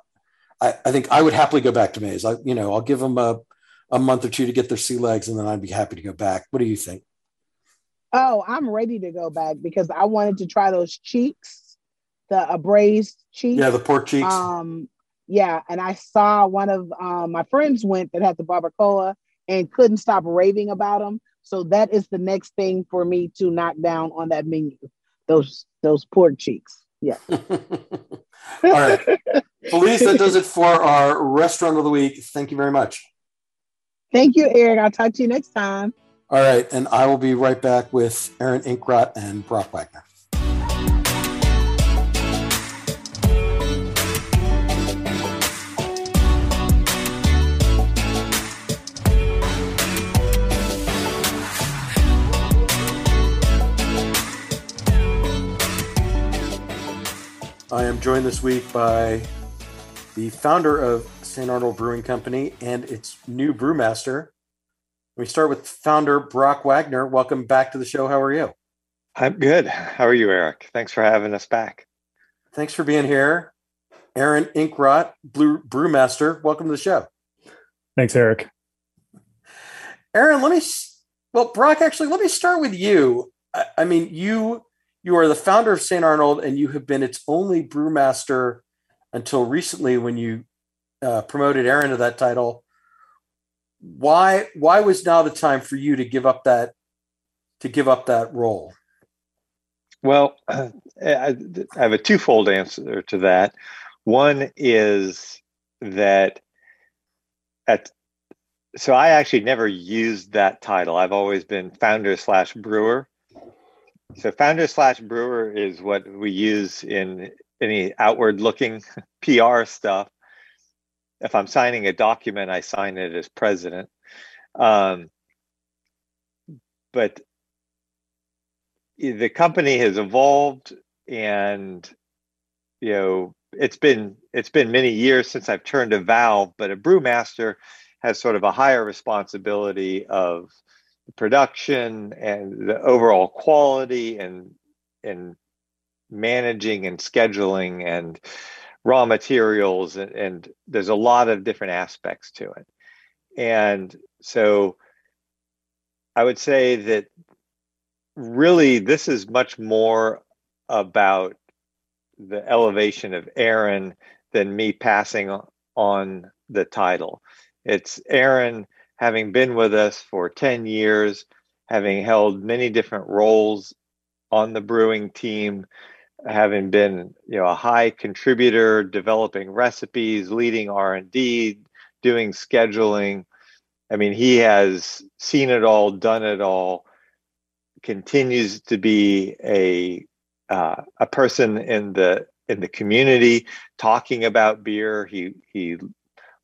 [SPEAKER 1] I, I think I would happily go back to Maize. I, you know, I'll give them a a month or two to get their sea legs, and then I'd be happy to go back. What do you think?
[SPEAKER 2] Oh, I'm ready to go back because I wanted to try those cheeks the a braised cheek.
[SPEAKER 1] Yeah, the pork cheeks.
[SPEAKER 2] Um, yeah, and I saw one of um, my friends went that had the barbacoa and couldn't stop raving about them. So that is the next thing for me to knock down on that menu. Those those pork cheeks. Yeah.
[SPEAKER 1] All right. Felice, that does it for our restaurant of the week. Thank you very much.
[SPEAKER 2] Thank you, Eric. I'll talk to you next time.
[SPEAKER 1] All right. And I will be right back with Aaron Inkrott and Brock Wagner. I am joined this week by the founder of St. Arnold Brewing Company and its new brewmaster. We start with founder Brock Wagner. Welcome back to the show. How are you?
[SPEAKER 3] I'm good. How are you, Eric? Thanks for having us back.
[SPEAKER 1] Thanks for being here. Aaron Inkrott, Blue Brewmaster. Welcome to the show.
[SPEAKER 4] Thanks, Eric.
[SPEAKER 1] Aaron, let me, well, Brock, actually, let me start with you. I, I mean, you you are the founder of St. Arnold, and you have been its only brewmaster until recently when you uh, promoted Aaron to that title. Why why was now the time for you to give up that to give up that role?
[SPEAKER 3] Well, I, I have a twofold answer to that. One is that at so I actually never used that title. I've always been founder slash brewer so founder slash brewer is what we use in any outward looking PR stuff. If I'm signing a document, I sign it as president. Um, but the company has evolved and you know it's been it's been many years since I've turned a valve, but a brewmaster has sort of a higher responsibility of production and the overall quality and and managing and scheduling and raw materials and, and there's a lot of different aspects to it. And so i would say that really this is much more about the elevation of aaron than me passing on the title. It's aaron having been with us for 10 years, having held many different roles on the brewing team, having been you know a high contributor, developing recipes, leading R&D, doing scheduling. I mean, he has seen it all, done it all, continues to be a uh, a person in the in the community talking about beer. He he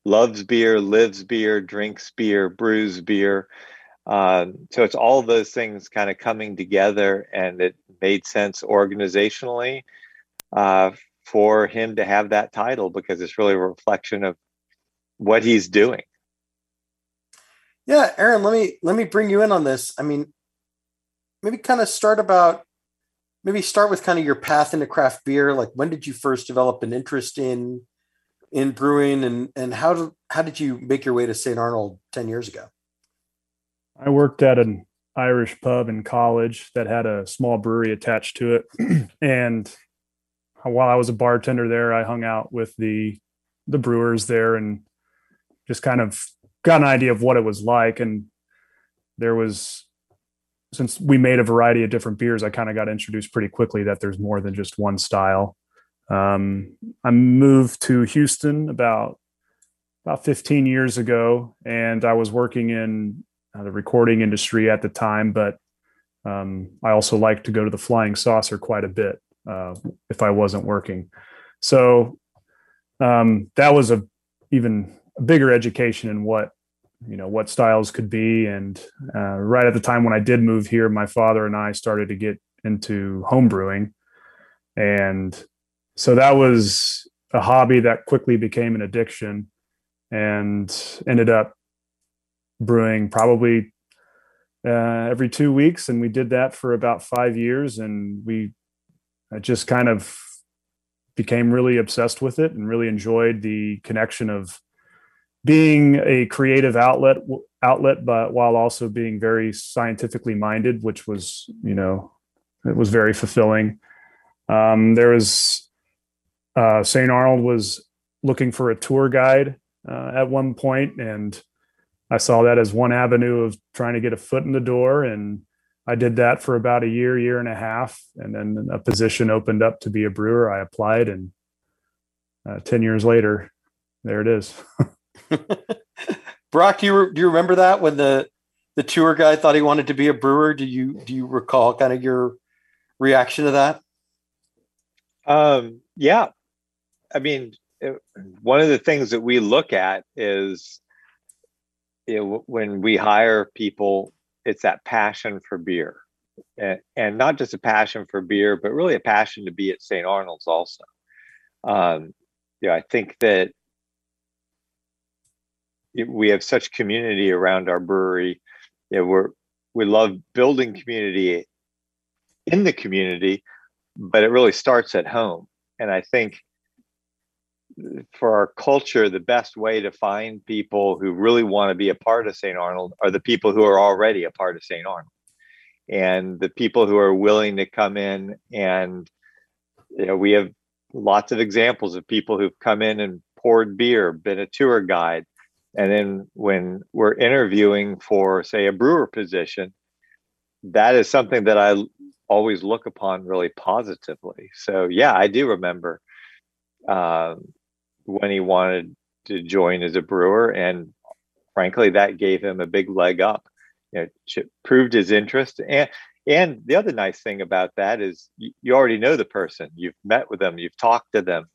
[SPEAKER 3] loves beer, lives beer, drinks beer, brews beer. Um, so it's all those things kind of coming together, and it made sense organizationally uh, for him to have that title because it's really a reflection of what he's doing.
[SPEAKER 1] Yeah, Aaron, let me let me bring you in on this. I mean, maybe kind of start about maybe start with kind of your path into craft beer. Like, when did you first develop an interest in in brewing, and and how did how did you make your way to St. Arnold ten years ago?
[SPEAKER 4] I worked at an Irish pub in college that had a small brewery attached to it, and while I was a bartender there, I hung out with the the brewers there and just kind of got an idea of what it was like. And there was since we made a variety of different beers, I kind of got introduced pretty quickly that there's more than just one style. Um, I moved to Houston about about 15 years ago, and I was working in uh, the recording industry at the time, but um, I also liked to go to the Flying Saucer quite a bit uh, if I wasn't working. So um, that was a even a bigger education in what you know what styles could be. And uh, right at the time when I did move here, my father and I started to get into home brewing, and so that was a hobby that quickly became an addiction, and ended up brewing probably uh, every two weeks, and we did that for about five years, and we just kind of became really obsessed with it and really enjoyed the connection of being a creative outlet outlet but while also being very scientifically minded which was you know it was very fulfilling. Um, there was uh, st arnold was looking for a tour guide uh, at one point and I saw that as one avenue of trying to get a foot in the door. And I did that for about a year, year and a half. And then a position opened up to be a brewer. I applied, and uh, 10 years later, there it is.
[SPEAKER 1] Brock, do you, do you remember that when the, the tour guy thought he wanted to be a brewer? Do you, do you recall kind of your reaction to that?
[SPEAKER 3] Um, yeah. I mean, it, one of the things that we look at is you know, when we hire people, it's that passion for beer, and, and, not just a passion for beer, but really a passion to be at St. Arnold's also. Um, you know, I think that we have such community around our brewery. You know, we're we love building community in the community, but it really starts at home. And I think for our culture, the best way to find people who really want to be a part of St. Arnold are the people who are already a part of St. Arnold. And the people who are willing to come in and, you know, we have lots of examples of people who've come in and poured beer, been a tour guide. And then when we're interviewing for, say, a brewer position, that is something that I always look upon really positively. So, yeah, I do remember um, when he wanted to join as a brewer, and frankly, that gave him a big leg up. You know, proved his interest, and and the other nice thing about that is you, you already know the person. You've met with them, you've talked to them.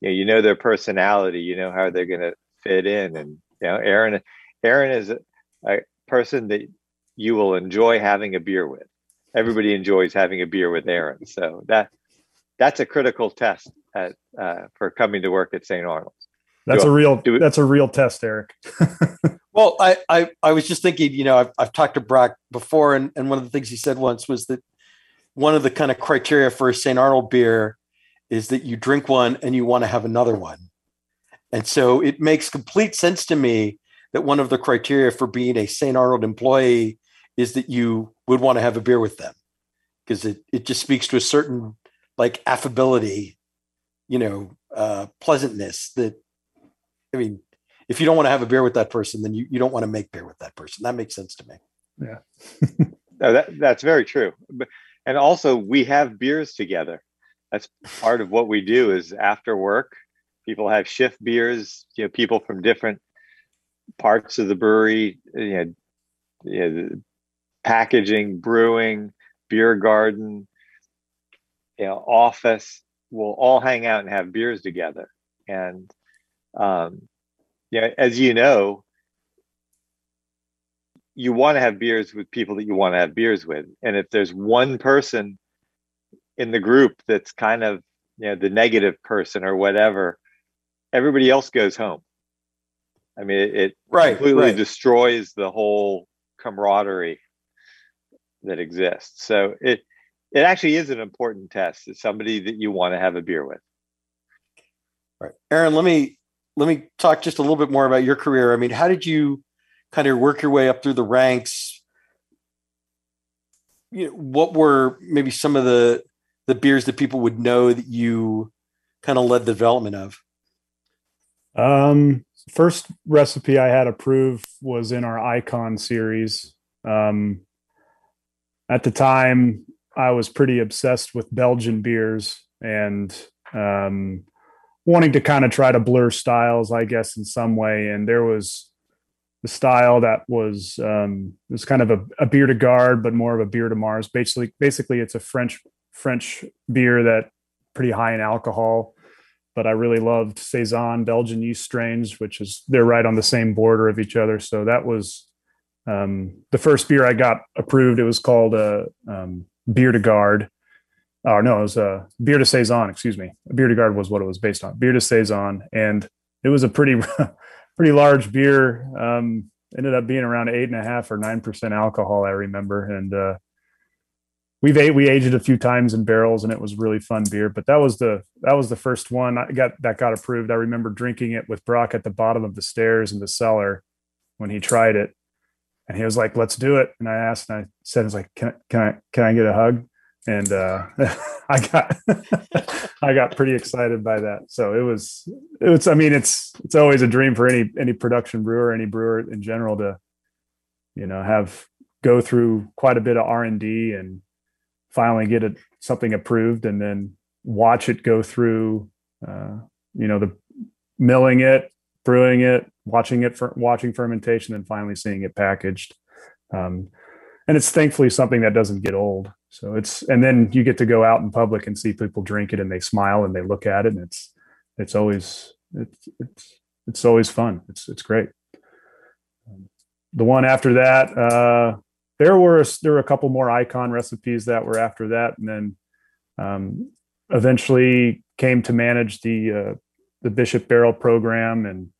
[SPEAKER 3] You know, you know their personality. You know how they're going to fit in, and you know, Aaron. Aaron is a, a person that you will enjoy having a beer with. Everybody enjoys having a beer with Aaron, so that that's a critical test at, uh, for coming to work at St. Arnold's.
[SPEAKER 4] That's do a real do that's a real test, Eric.
[SPEAKER 1] well, I, I I was just thinking, you know, I've, I've talked to Brock before, and, and one of the things he said once was that one of the kind of criteria for a St. Arnold beer is that you drink one and you want to have another one. And so it makes complete sense to me that one of the criteria for being a St. Arnold employee is that you would want to have a beer with them because it, it just speaks to a certain like affability you know uh, pleasantness that i mean if you don't want to have a beer with that person then you, you don't want to make beer with that person. That makes sense to me.
[SPEAKER 4] Yeah.
[SPEAKER 3] No, that, that's very true. And also we have beers together. That's part of what we do is after work people have shift beers you know people from different parts of the brewery you know, you know packaging brewing beer garden you know office we'll all hang out and have beers together. And um, yeah, as you know, you want to have beers with people that you want to have beers with. And if there's one person in the group that's kind of you know the negative person or whatever, everybody else goes home. I mean, it, it
[SPEAKER 1] right,
[SPEAKER 3] completely
[SPEAKER 1] right.
[SPEAKER 3] destroys the whole camaraderie that exists. So it it actually is an important test. It's somebody that you want to have a beer with.
[SPEAKER 1] Right, Aaron. Let me let me talk just a little bit more about your career. I mean, how did you kind of work your way up through the ranks? You know, what were maybe some of the the beers that people would know that you kind of led the development of?
[SPEAKER 4] Um, first recipe I had approved was in our Icon series. Um, at the time, I was pretty obsessed with Belgian beers and um, wanting to kind of try to blur styles, I guess, in some way. And there was the style that was um, was kind of a, a bière de garde, but more of a bière de Mars. Basically, basically, it's a French French beer that pretty high in alcohol. But I really loved saison Belgian yeast strains, which is they're right on the same border of each other. So that was um, the first beer I got approved. It was called a uh, um, Bière de Garde. Oh no, it was a uh, Bière de Saison. Excuse me, Bière de Garde was what it was based on. Bière de Saison, and it was a pretty pretty large beer. Um, ended up being around eight and a half or nine percent alcohol. I remember, and uh, we've ate we aged it a few times in barrels, and it was really fun beer. But that was the that was the first one I got that got approved. I remember drinking it with Brock at the bottom of the stairs in the cellar when he tried it, and he was like, "Let's do it." And I asked, and I said, "I was like, can can I can I get a hug?" and uh, I got I got pretty excited by that. So it was it was I mean it's it's always a dream for any any production brewer, any brewer in general to you know have go through quite a bit of R and D and finally get it something approved, and then watch it go through uh, you know the milling it, brewing it, watching it for watching fermentation, and finally seeing it packaged. Um, and it's thankfully something that doesn't get old. So it's and then you get to go out in public and see people drink it and they smile and they look at it and it's it's always it's it's it's always fun. It's it's great. The one after that, uh, there were there were a couple more icon recipes that were after that, and then um, eventually came to manage the uh, the Bishop Barrel program, and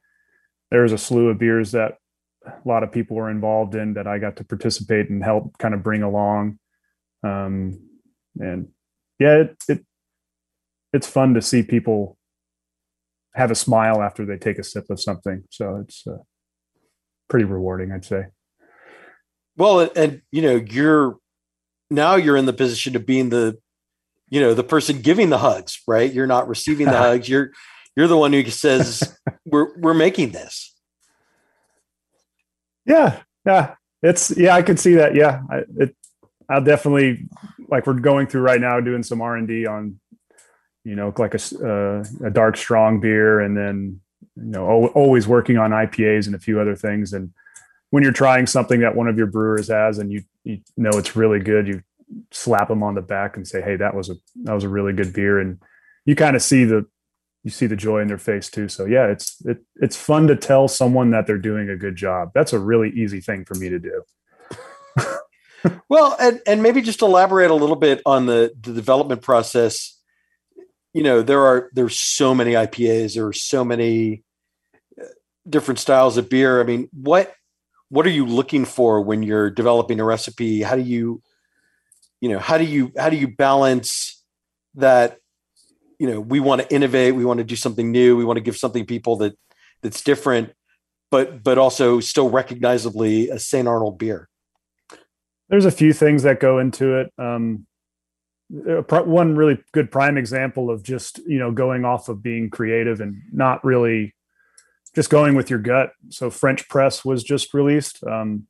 [SPEAKER 4] there's a slew of beers that a lot of people were involved in that I got to participate and help kind of bring along. Um, and yeah, it, it it's fun to see people have a smile after they take a sip of something. So it's uh, pretty rewarding, I'd say.
[SPEAKER 1] Well, and you know, you're now you're in the position of being the, you know, the person giving the hugs, right? You're not receiving the hugs. You're you're the one who says we're we're making this.
[SPEAKER 4] Yeah, yeah, it's yeah, I could see that. Yeah, I, it, I'll definitely like we're going through right now doing some R and D on, you know, like a uh, a dark strong beer, and then you know always working on IPAs and a few other things. And when you're trying something that one of your brewers has, and you you know it's really good, you slap them on the back and say, "Hey, that was a that was a really good beer," and you kind of see the you see the joy in their face too. So yeah, it's it, it's fun to tell someone that they're doing a good job. That's a really easy thing for me to do.
[SPEAKER 1] well, and and maybe just elaborate a little bit on the the development process. You know, there are there's so many IPAs, there are so many uh, different styles of beer. I mean, what what are you looking for when you're developing a recipe? How do you you know, how do you how do you balance that you know we want to innovate we want to do something new we want to give something people that that's different but but also still recognizably a st arnold beer.
[SPEAKER 4] There's a few things that go into it. Um, one really good prime example of just you know going off of being creative and not really just going with your gut. So french press was just released um,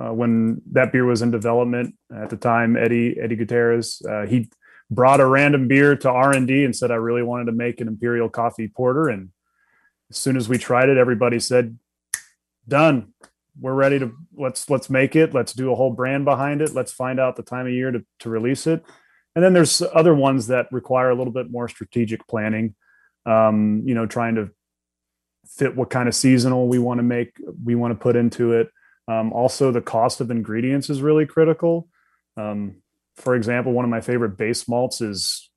[SPEAKER 4] uh, when that beer was in development. At the time eddie eddie gutierrez uh, he brought a random beer to R&D and said I really wanted to make an imperial coffee porter. And as soon as we tried it everybody said done. We're ready to let's let's make it. Let's do a whole brand behind it. Let's find out the time of year to, to release it. And then there's other ones that require a little bit more strategic planning um, you know trying to fit what kind of seasonal we want to make we want to put into it. Um, also the cost of ingredients is really critical. Um, for example, one of my favorite base malts is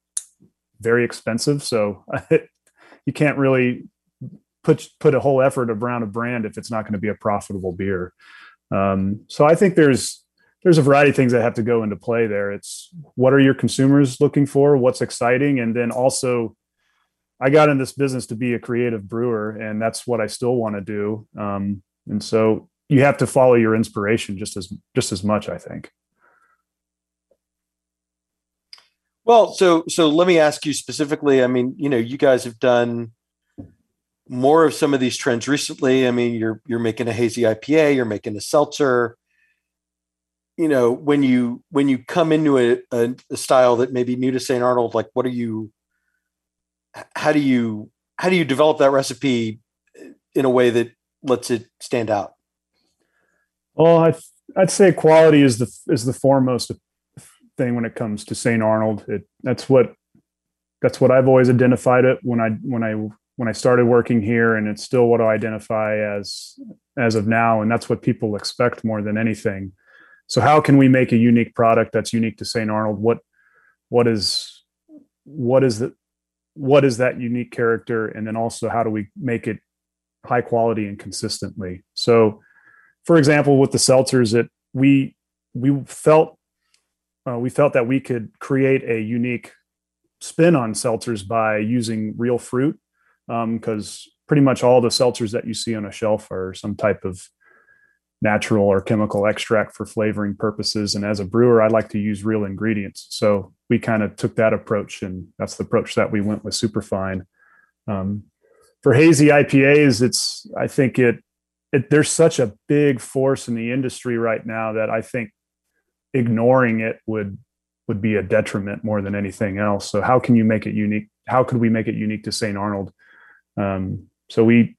[SPEAKER 4] very expensive, so you can't really put put a whole effort around a brand if it's not going to be a profitable beer. Um, so I think there's there's a variety of things that have to go into play there. It's what are your consumers looking for, what's exciting, and then also I got in this business to be a creative brewer, and that's what I still want to do. Um, and so you have to follow your inspiration just as just as much, I think.
[SPEAKER 1] Well, so so let me ask you specifically. I mean, you know, you guys have done more of some of these trends recently. I mean, you're you're making a hazy IPA, you're making a seltzer. You know, when you when you come into a, a, a style that may be new to St. Arnold, like what are you? How do you how do you develop that recipe in a way that lets it stand out?
[SPEAKER 4] Well, I I'd say quality is the is the foremost thing when it comes to St. Arnold. It that's what that's what I've always identified it when I when I when I started working here, and it's still what I identify as as of now, and that's what people expect more than anything. So, how can we make a unique product that's unique to St. Arnold? What what is what is the what is that unique character, and then also how do we make it high quality and consistently? So, for example, with the seltzers, it we we felt uh, we felt that we could create a unique spin on seltzers by using real fruit because um, pretty much all the seltzers that you see on a shelf are some type of natural or chemical extract for flavoring purposes. And as a brewer, I like to use real ingredients. So we kind of took that approach, and that's the approach that we went with Superfine. Um, for hazy IPAs, it's I think it, it there's such a big force in the industry right now that I think ignoring it would would be a detriment more than anything else. So how can you make it unique? How could we make it unique to St. Arnold? Um, so we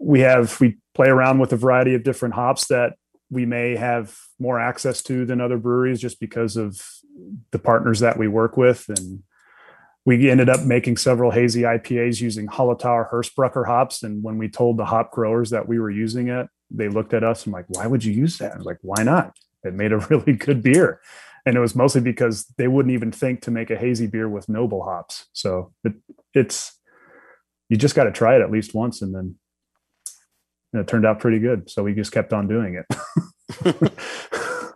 [SPEAKER 4] we have we play around with a variety of different hops that we may have more access to than other breweries just because of the partners that we work with and we ended up making several hazy IPAs using Hallertau Hersbrucker hops. And when we told the hop growers that we were using it, they looked at us and like, why would you use that? I was like, why not? It made a really good beer. And it was mostly because they wouldn't even think to make a hazy beer with noble hops. So it, it's you just got to try it at least once and then it turned out pretty good so we just kept on doing it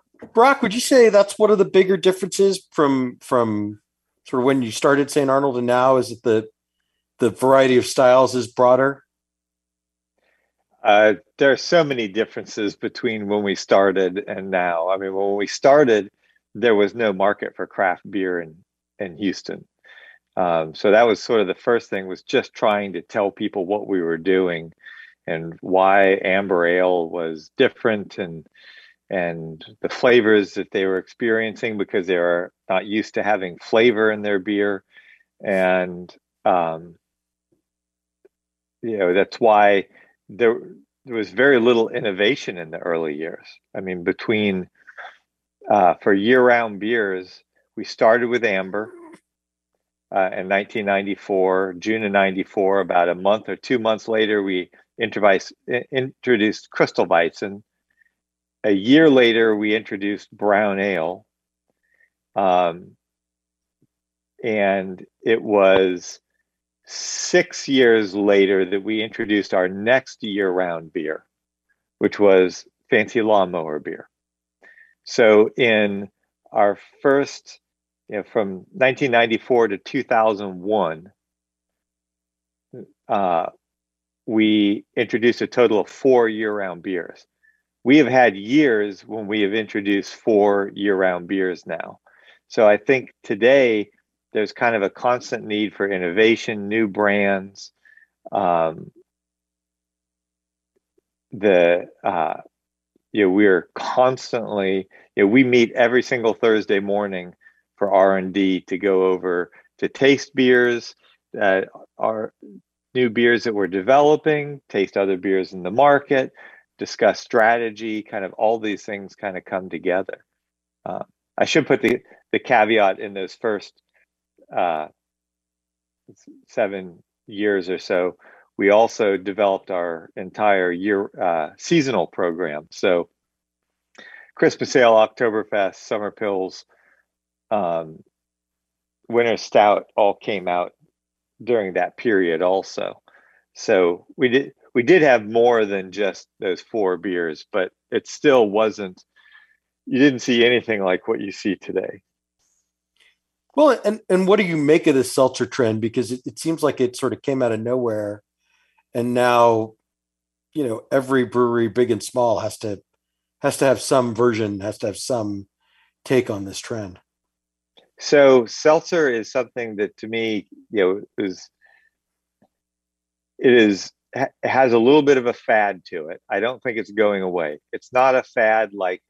[SPEAKER 1] brock would you say that's one of the bigger differences from from sort of when you started st arnold and now is that the the variety of styles is broader
[SPEAKER 3] uh, there are so many differences between when we started and now. I mean when we started there was no market for craft beer in in houston. Um, so that was sort of the first thing was just trying to tell people what we were doing and why amber ale was different and and the flavors that they were experiencing because they were not used to having flavor in their beer. And um, you know that's why there there was very little innovation in the early years i mean between uh, for year-round beers we started with amber uh, in 1994, June of 94. About a month or two months later, we introduced Kristall Weizen. A year later, we introduced Brown Ale. Um, and it was six years later that we introduced our next year round beer, which was Fancy Lawnmower beer. So, in our first you know, from 1994 to 2001, uh, we introduced a total of four year-round beers. We have had years when we have introduced four year-round beers now. So I think today there's kind of a constant need for innovation, new brands. Um, the uh, you know we're constantly you know we meet every single Thursday morning for r&d to go over to taste beers that are new beers that we're developing taste other beers in the market discuss strategy kind of all these things kind of come together uh, i should put the the caveat in those first uh, seven years or so we also developed our entire year uh, seasonal program so christmas ale oktoberfest summer pils um, Winter Stout all came out during that period also. So we did we did have more than just those four beers, but it still wasn't you didn't see anything like what you see today.
[SPEAKER 1] Well, and and what do you make of this seltzer trend? Because it, it seems like it sort of came out of nowhere, and now, you know, every brewery, big and small, has to has to have some version, has to have some take on this trend.
[SPEAKER 3] So seltzer is something that to me, you know, is it is has a little bit of a fad to it. I don't think it's going away. It's not a fad like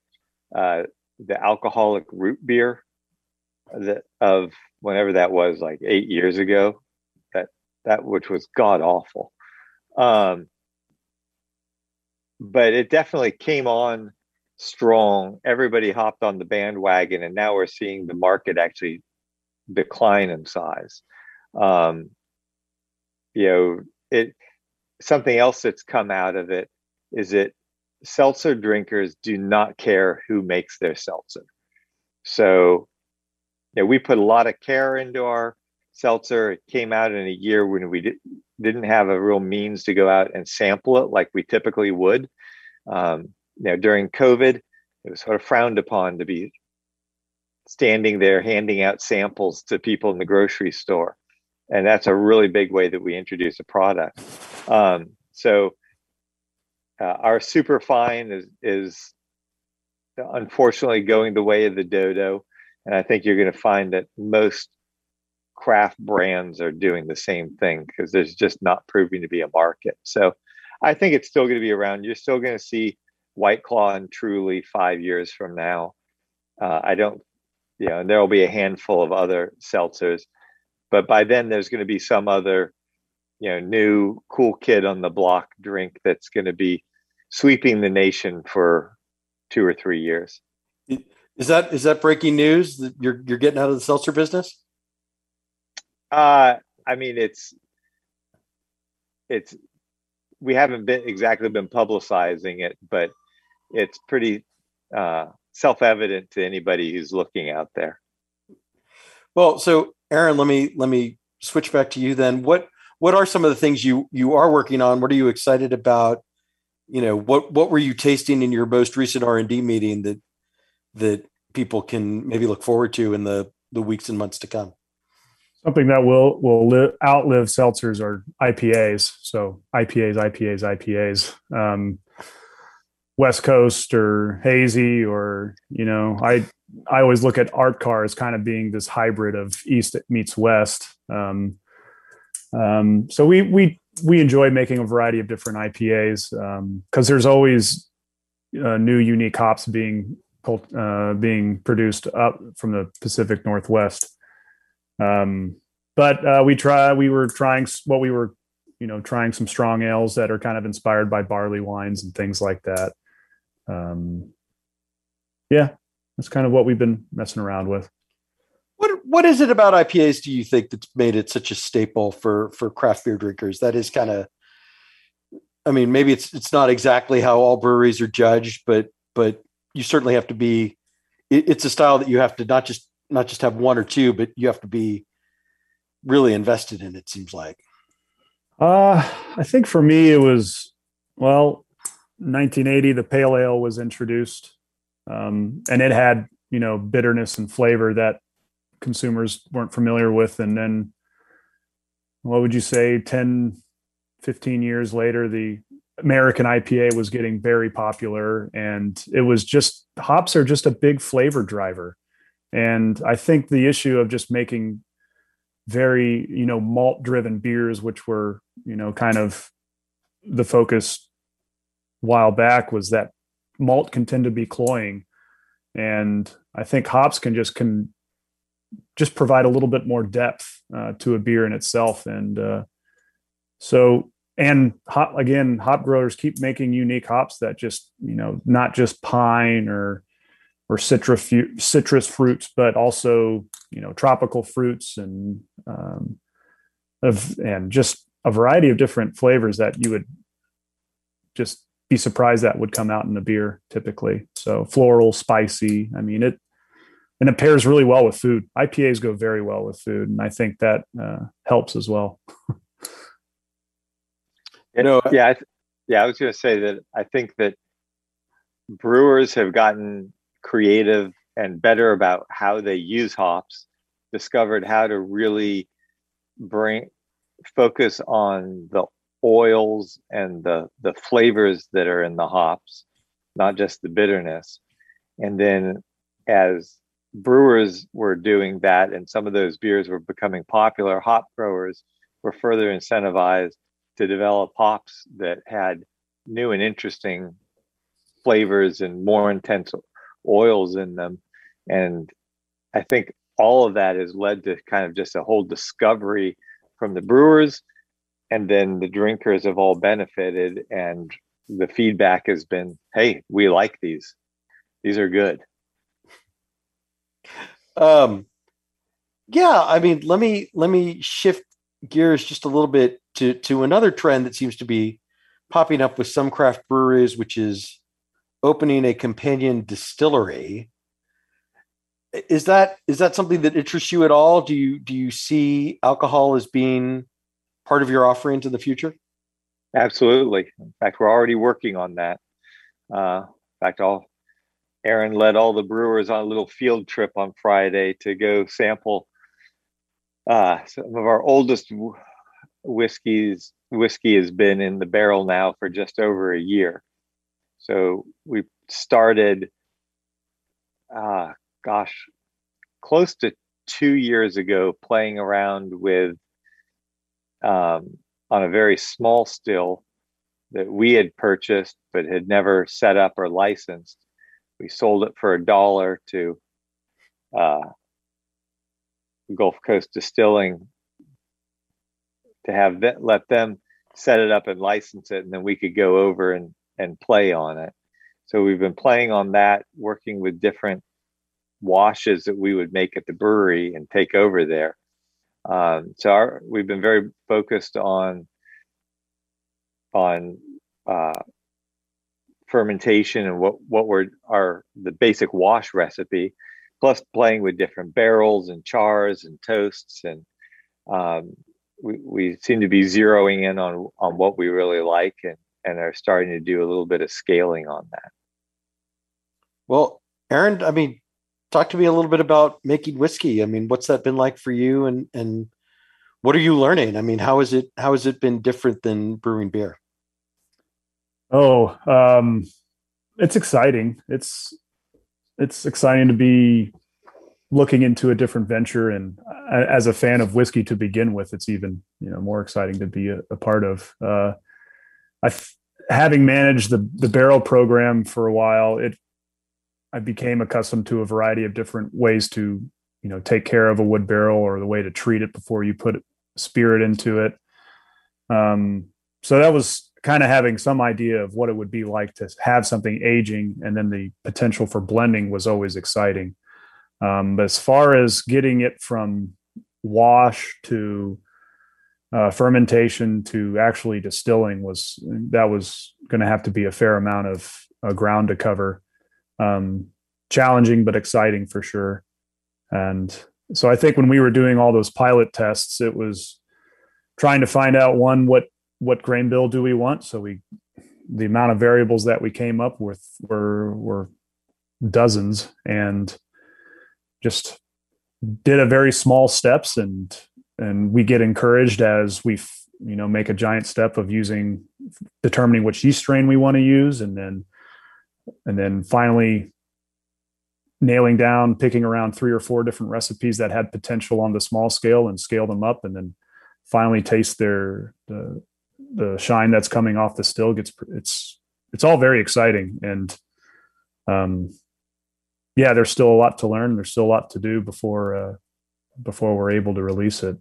[SPEAKER 3] uh, the alcoholic root beer that of whenever that was, like eight years ago. That that which was god awful. Um, but it definitely came on strong. Everybody hopped on the bandwagon, and now we're seeing the market actually decline in size. Um, you know, it something else that's come out of it is that seltzer drinkers do not care who makes their seltzer. So, know, we put a lot of care into our seltzer. It came out in a year when we did, didn't have a real means to go out and sample it like we typically would. Um, you know, during COVID, it was sort of frowned upon to be standing there handing out samples to people in the grocery store. And that's a really big way that we introduce a product. Um, so uh, our super fine is, is unfortunately going the way of the dodo. And I think you're going to find that most craft brands are doing the same thing because there's just not proving to be a market. So I think it's still going to be around. You're still going to see White Claw and Truly five years from now. Uh, I don't, you know, and there will be a handful of other seltzers, but by then there's going to be some other, you know, new cool kid on the block drink that's going to be sweeping the nation for two or three years.
[SPEAKER 1] Is that is that breaking news that you're you're getting out of the seltzer business?
[SPEAKER 3] Uh, I mean, it's it's we haven't been exactly been publicizing it, but it's pretty uh, self-evident to anybody who's looking out there.
[SPEAKER 1] Well, so Aaron, let me let me switch back to you then. What what are some of the things you you are working on? What are you excited about? You know, what what were you tasting in your most recent R and D meeting that that people can maybe look forward to in the the weeks and months to come?
[SPEAKER 4] Something that will will live, outlive seltzers or IPAs. So IPAs, IPAs, IPAs. Um, West Coast or hazy or you know I I always look at art car as kind of being this hybrid of East meets West. Um, um, so we we we enjoy making a variety of different IPAs because um, there's always uh, new unique hops being uh, being produced up from the Pacific Northwest. Um, but uh, we try we were trying what we were you know trying some strong ales that are kind of inspired by barley wines and things like that um, yeah, that's kind of what we've been messing around with.
[SPEAKER 1] What what is it about IPAs? Do you think that's made it such a staple for for craft beer drinkers? That is kind of, I mean, maybe it's it's not exactly how all breweries are judged, but but you certainly have to be. It, it's a style that you have to not just not just have one or two, but you have to be really invested in. It seems like.
[SPEAKER 4] Uh, I think for me it was well 1980, the pale ale was introduced, um, and it had you know bitterness and flavor that consumers weren't familiar with. And then, what would you say, 10, 15 years later, the American IPA was getting very popular, and it was just hops are just a big flavor driver. And I think the issue of just making very you know malt driven beers, which were you know kind of the focus while back was that malt can tend to be cloying and i think hops can just can just provide a little bit more depth uh, to a beer in itself and uh, so and hop again hop growers keep making unique hops that just you know not just pine or or citrus citrus fruits but also you know tropical fruits and um, of and just a variety of different flavors that you would just be surprised that would come out in a beer typically. So floral, spicy. I mean it, and it pairs really well with food. IPAs go very well with food, and I think that uh, helps as well.
[SPEAKER 3] you know, yeah, I th- yeah. I was going to say that I think that brewers have gotten creative and better about how they use hops discovered how to really bring focus on the oils and the the flavors that are in the hops, not just the bitterness. And then as brewers were doing that and some of those beers were becoming popular, hop growers were further incentivized to develop hops that had new and interesting flavors and more intense oils in them. And I think all of that has led to kind of just a whole discovery from the brewers. And then the drinkers have all benefited and the feedback has been hey we like these. These are good.
[SPEAKER 1] Um yeah i mean let me let me shift gears just a little bit to to another trend that seems to be popping up with some craft breweries which is opening a companion distillery. Is that is that something that interests you at all? Do you do you see alcohol as being part of your offerings in the future?
[SPEAKER 3] Absolutely. In fact we're already working on that. Uh, in fact all aaron led all the brewers on a little field trip on friday to go sample uh, some of our oldest whiskeys whiskey has been in the barrel now for just over a year so we started uh, gosh, close to two years ago, playing around with um, on a very small still that we had purchased but had never set up or licensed. We sold it for a dollar to uh, Gulf Coast Distilling to have that, let them set it up and license it, and then we could go over and and play on it. So we've been playing on that, working with different washes that we would make at the brewery and take over there. Um, so our, we've been very focused on on uh, fermentation and what what were our the basic wash recipe, plus playing with different barrels and chars and toasts and um, we, we seem to be zeroing in on on what we really like and and are starting to do a little bit of scaling on that.
[SPEAKER 1] Well, Aaron, I mean, talk to me a little bit about making whiskey. I mean, what's that been like for you and and what are you learning? I mean, how is it how has it been different than brewing beer?
[SPEAKER 4] Oh, um it's exciting. It's it's exciting to be looking into a different venture and uh, as a fan of whiskey to begin with it's even you know more exciting to be a, a part of uh i having managed the the barrel program for a while it I became accustomed to a variety of different ways to, you know, take care of a wood barrel or the way to treat it before you put spirit into it. Um, so that was kind of having some idea of what it would be like to have something aging, and then the potential for blending was always exciting. Um, but as far as getting it from wash to uh, fermentation to actually distilling was that was going to have to be a fair amount of uh, ground to cover um, challenging but exciting for sure. And so I think when we were doing all those pilot tests, it was trying to find out one what what grain bill do we want. So we the amount of variables that we came up with were were dozens and just did a very small steps and and we get encouraged as we you know make a giant step of using determining which yeast strain we want to use and then and then finally nailing down picking around three or four different recipes that had potential on the small scale and scale them up and then finally taste their the the shine that's coming off the still gets it's it's all very exciting. And um yeah there's still a lot to learn. There's still a lot to do before uh before we're able to release it.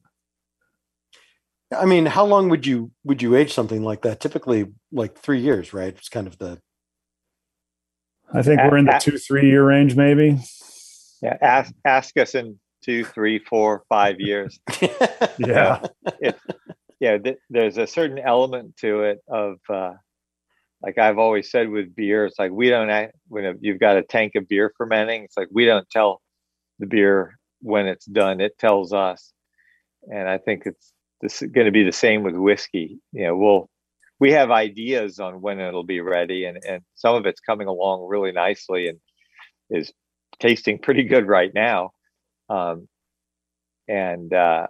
[SPEAKER 1] I mean how long would you would you age something like that? Typically like three years right? It's kind of the
[SPEAKER 4] I think we're in the two, three year range, maybe.
[SPEAKER 3] Yeah, ask ask us in two, three, four, five years.
[SPEAKER 4] yeah,
[SPEAKER 3] it, yeah. Th- there's a certain element to it of, uh, like I've always said with beer, it's like we don't act, when you've got a tank of beer fermenting. It's like we don't tell the beer when it's done; it tells us. And I think it's this going to be the same with whiskey. You know, we'll we have ideas on when it'll be ready and, and some of it's coming along really nicely and is tasting pretty good right now um, and uh,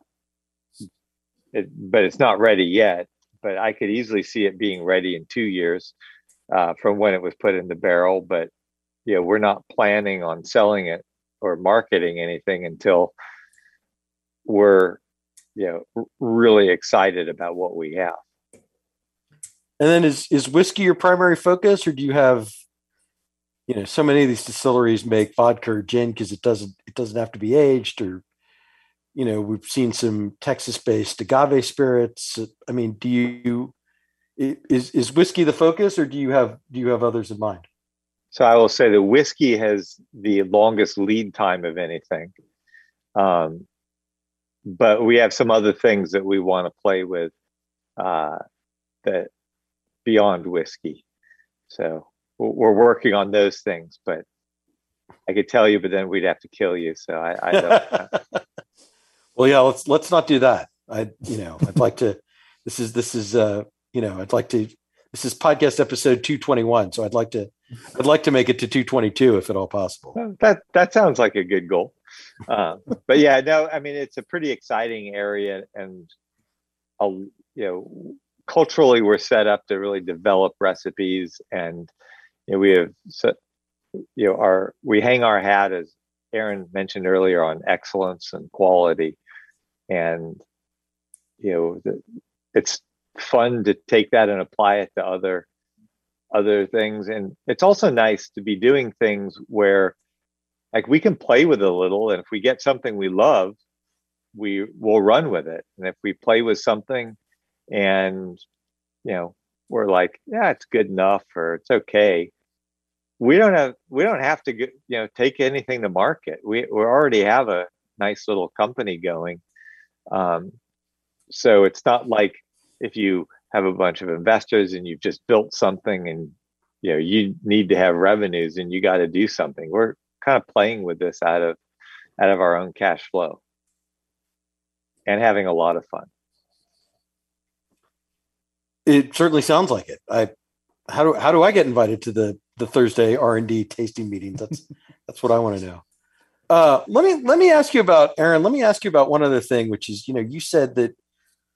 [SPEAKER 3] it, but it's not ready yet. But I could easily see it being ready in two years uh, from when it was put in the barrel. But you know, we're not planning on selling it or marketing anything until we're you know really excited about what we have.
[SPEAKER 1] And then is is whiskey your primary focus, or do you have, you know, so many of these distilleries make vodka or gin because it doesn't it doesn't have to be aged, or, you know, we've seen some Texas-based agave spirits. I mean, do you is is whiskey the focus, or do you have do you have others in mind?
[SPEAKER 3] So I will say that whiskey has the longest lead time of anything. Um, but we have some other things that we want to play with uh, that beyond whiskey. So we're working on those things, but I could tell you, but then we'd have to kill you. So I, I don't.
[SPEAKER 1] well, yeah, let's let's not do that. I, you know, I'd like to. This is this is uh, you know, I'd like to. This is podcast episode two twenty one. So I'd like to. I'd like to make it to two twenty two if at all possible.
[SPEAKER 3] That that sounds like a good goal. Uh, but yeah, no, I mean it's a pretty exciting area, and a, you know culturally we're set up to really develop recipes and you know, we have you know our we hang our hat as aaron mentioned earlier on excellence and quality. And you know the, it's fun to take that and apply it to other other things. And it's also nice to be doing things where like we can play with it a little and if we get something we love we will run with it. And if we play with something and you know we're like yeah it's good enough or it's okay we don't have we don't have to get, you know take anything to market. We we already have a nice little company going. Um, so it's not like if you have a bunch of investors and you've just built something and you know you need to have revenues and you got to do something. We're kind of playing with this out of out of our own cash flow and having a lot of fun.
[SPEAKER 1] It certainly sounds like it. I how do how do I get invited to the the Thursday R and D tasting meetings? That's that's what I want to know. Uh, let me let me ask you about Aaron. Let me ask you about one other thing, which is you know you said that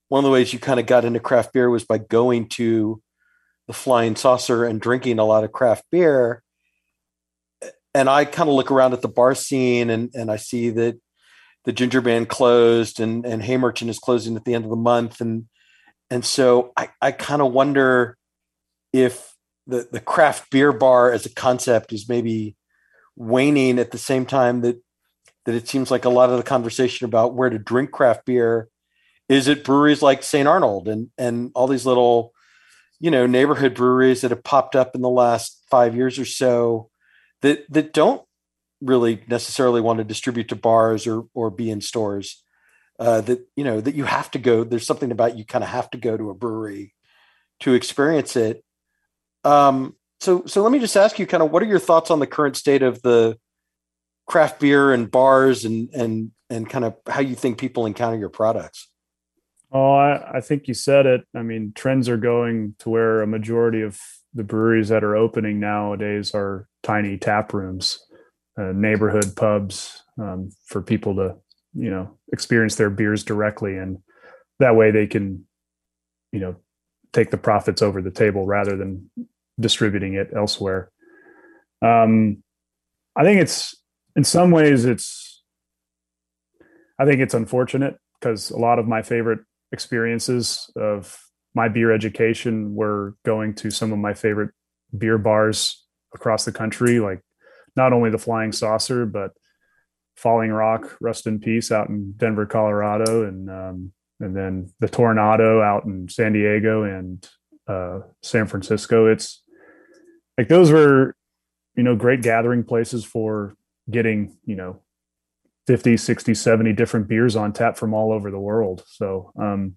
[SPEAKER 1] one of the ways you kind of got into craft beer was by going to the Flying Saucer and drinking a lot of craft beer. And I kind of look around at the bar scene and and I see that the Ginger Man closed and and Haymerchant is closing at the end of the month and and so I, I kind of wonder if the, the craft beer bar as a concept is maybe waning at the same time that that it seems like a lot of the conversation about where to drink craft beer is at breweries like St. Arnold and and all these little you know neighborhood breweries that have popped up in the last 5 years or so that that don't really necessarily want to distribute to bars or or be in stores uh, that you know that you have to go. There's something about you kind of have to go to a brewery to experience it. Um, so so let me just ask you, kind of, what are your thoughts on the current state of the craft beer and bars and and and kind of how you think people encounter your products?
[SPEAKER 4] Oh, I, I think you said it. I mean, trends are going to where a majority of the breweries that are opening nowadays are tiny tap rooms, uh, neighborhood pubs um, for people to you know experience their beers directly and that way they can you know take the profits over the table rather than distributing it elsewhere um i think it's in some ways it's i think it's unfortunate because a lot of my favorite experiences of my beer education were going to some of my favorite beer bars across the country like not only the flying saucer but Falling Rock, rest in peace, out in Denver, Colorado, and um, and then the Toronado out in San Diego and uh, San Francisco. It's like those were, you know, great gathering places for getting, you know, 50, 60, 70 different beers on tap from all over the world. So um,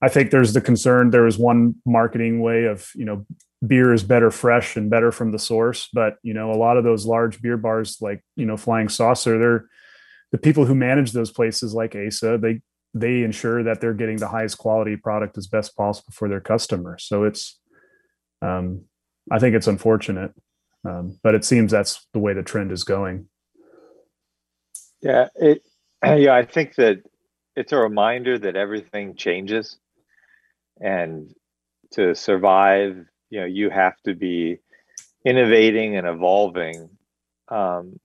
[SPEAKER 4] I think there's the concern. there is one marketing way of, you know, beer is better fresh and better from the source. But you know, a lot of those large beer bars, like you know, Flying Saucer, they're the people who manage those places, like ASA, they they ensure that they're getting the highest quality product as best possible for their customers. So it's, um, I think it's unfortunate, um, but it seems that's the way the trend is going.
[SPEAKER 3] Yeah, it. yeah, I think that it's a reminder that everything changes, and to survive, you know, you have to be innovating and evolving. Um,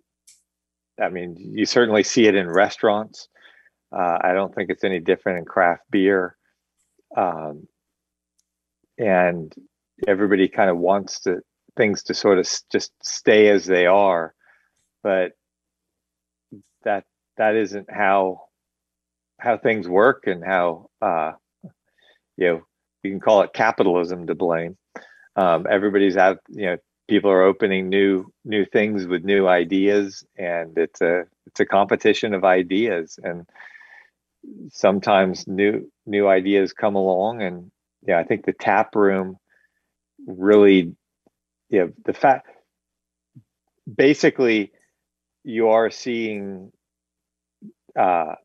[SPEAKER 3] I mean, you certainly see it in restaurants. Uh, I don't think it's any different in craft beer. Um, and everybody kind of wants to things to sort of just stay as they are, but that that isn't how how things work and how uh, you know you can call it capitalism to blame. Um, everybody's out, you know, people are opening new new things with new ideas, and it's a it's a competition of ideas, and sometimes new new ideas come along, and yeah, I think the tap room really, yeah, the fact basically you are seeing uh,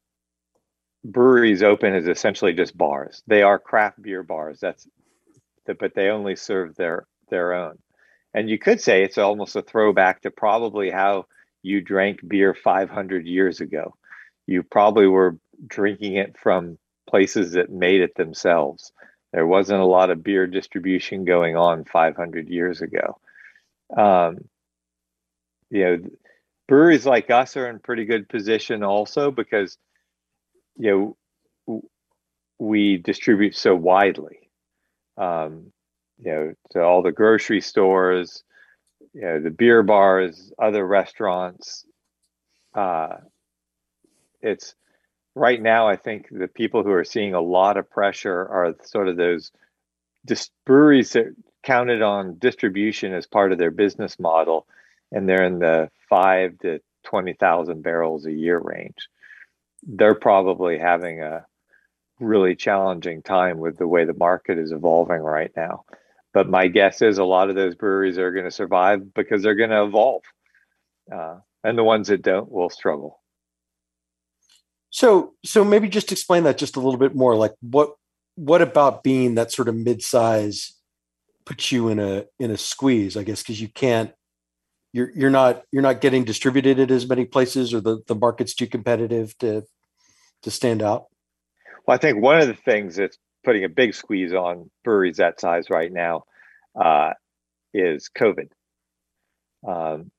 [SPEAKER 3] breweries open as essentially just bars. They are craft beer bars. That's but they only serve their their own. And you could say it's almost a throwback to probably how you drank beer 500 years ago. You probably were drinking it from places that made it themselves. There wasn't a lot of beer distribution going on 500 years ago. Um, you know, breweries like us are in pretty good position also because you know we distribute so widely um, you know to all the grocery stores you know the beer bars other restaurants uh, it's right now i think the people who are seeing a lot of pressure are sort of those dis- breweries that counted on distribution as part of their business model and they're in the five to 20,000 barrels a year range. They're probably having a really challenging time with the way the market is evolving right now. But my guess is a lot of those breweries are going to survive because they're going to evolve. Uh, and the ones that don't will struggle.
[SPEAKER 1] So, so maybe just explain that just a little bit more. Like, what what about being that sort of mid-size puts you in a in a squeeze? I guess because you can't you're you're not you're not getting distributed at as many places or the the market's too competitive to to stand out
[SPEAKER 3] well i think one of the things that's putting a big squeeze on breweries that size right now uh, is covid um,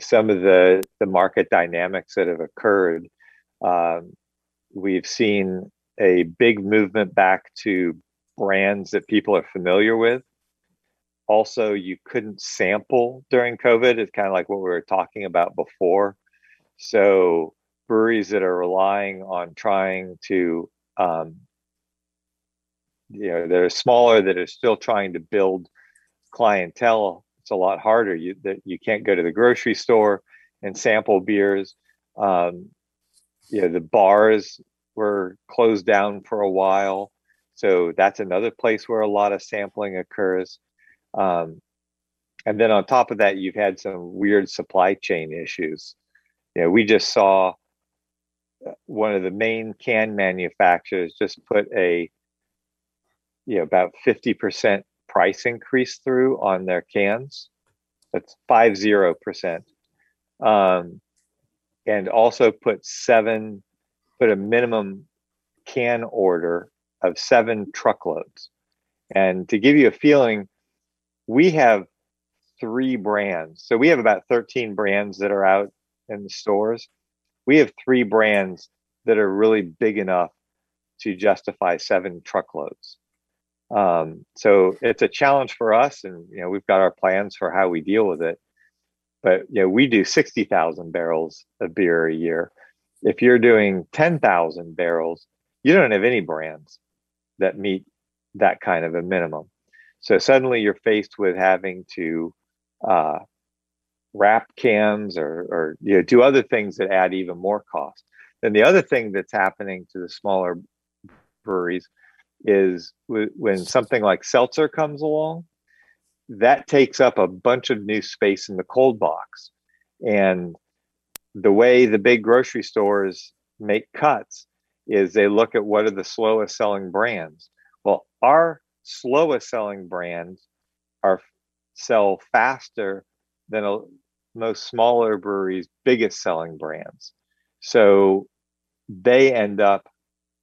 [SPEAKER 3] some of the the market dynamics that have occurred um, we've seen a big movement back to brands that people are familiar with. Also you couldn't sample during covid. It's kind of like what we were talking about before. So breweries that are relying on trying to um, you know they're smaller that are still trying to build clientele it's a lot harder. You that you can't go to the grocery store and sample beers. Um, you know the bars were closed down for a while. So that's another place where a lot of sampling occurs. Um, and then on top of that, you've had some weird supply chain issues. You know, we just saw uh, one of the main can manufacturers just put a you know about 50% price increase through on their cans. That's five zero percent. Um, and also put seven put a minimum can order of seven truckloads and to give you a feeling we have three brands. So we have about 13 brands that are out in the stores. We have three brands that are really big enough to justify seven truckloads. Um, so it's a challenge for us, and you know we've got our plans for how we deal with it. But you know we do 60,000 barrels of beer a year. If you're doing 10,000 barrels, you don't have any brands that meet that kind of a minimum. So suddenly you're faced with having to uh, wrap cans or, or you know, do other things that add even more cost. Then the other thing that's happening to the smaller breweries is w- when something like seltzer comes along, that takes up a bunch of new space in the cold box. And the way the big grocery stores make cuts is they look at what are the slowest selling brands. Well, our slowest selling brands are sell faster than a, most smaller breweries' biggest selling brands. So they end up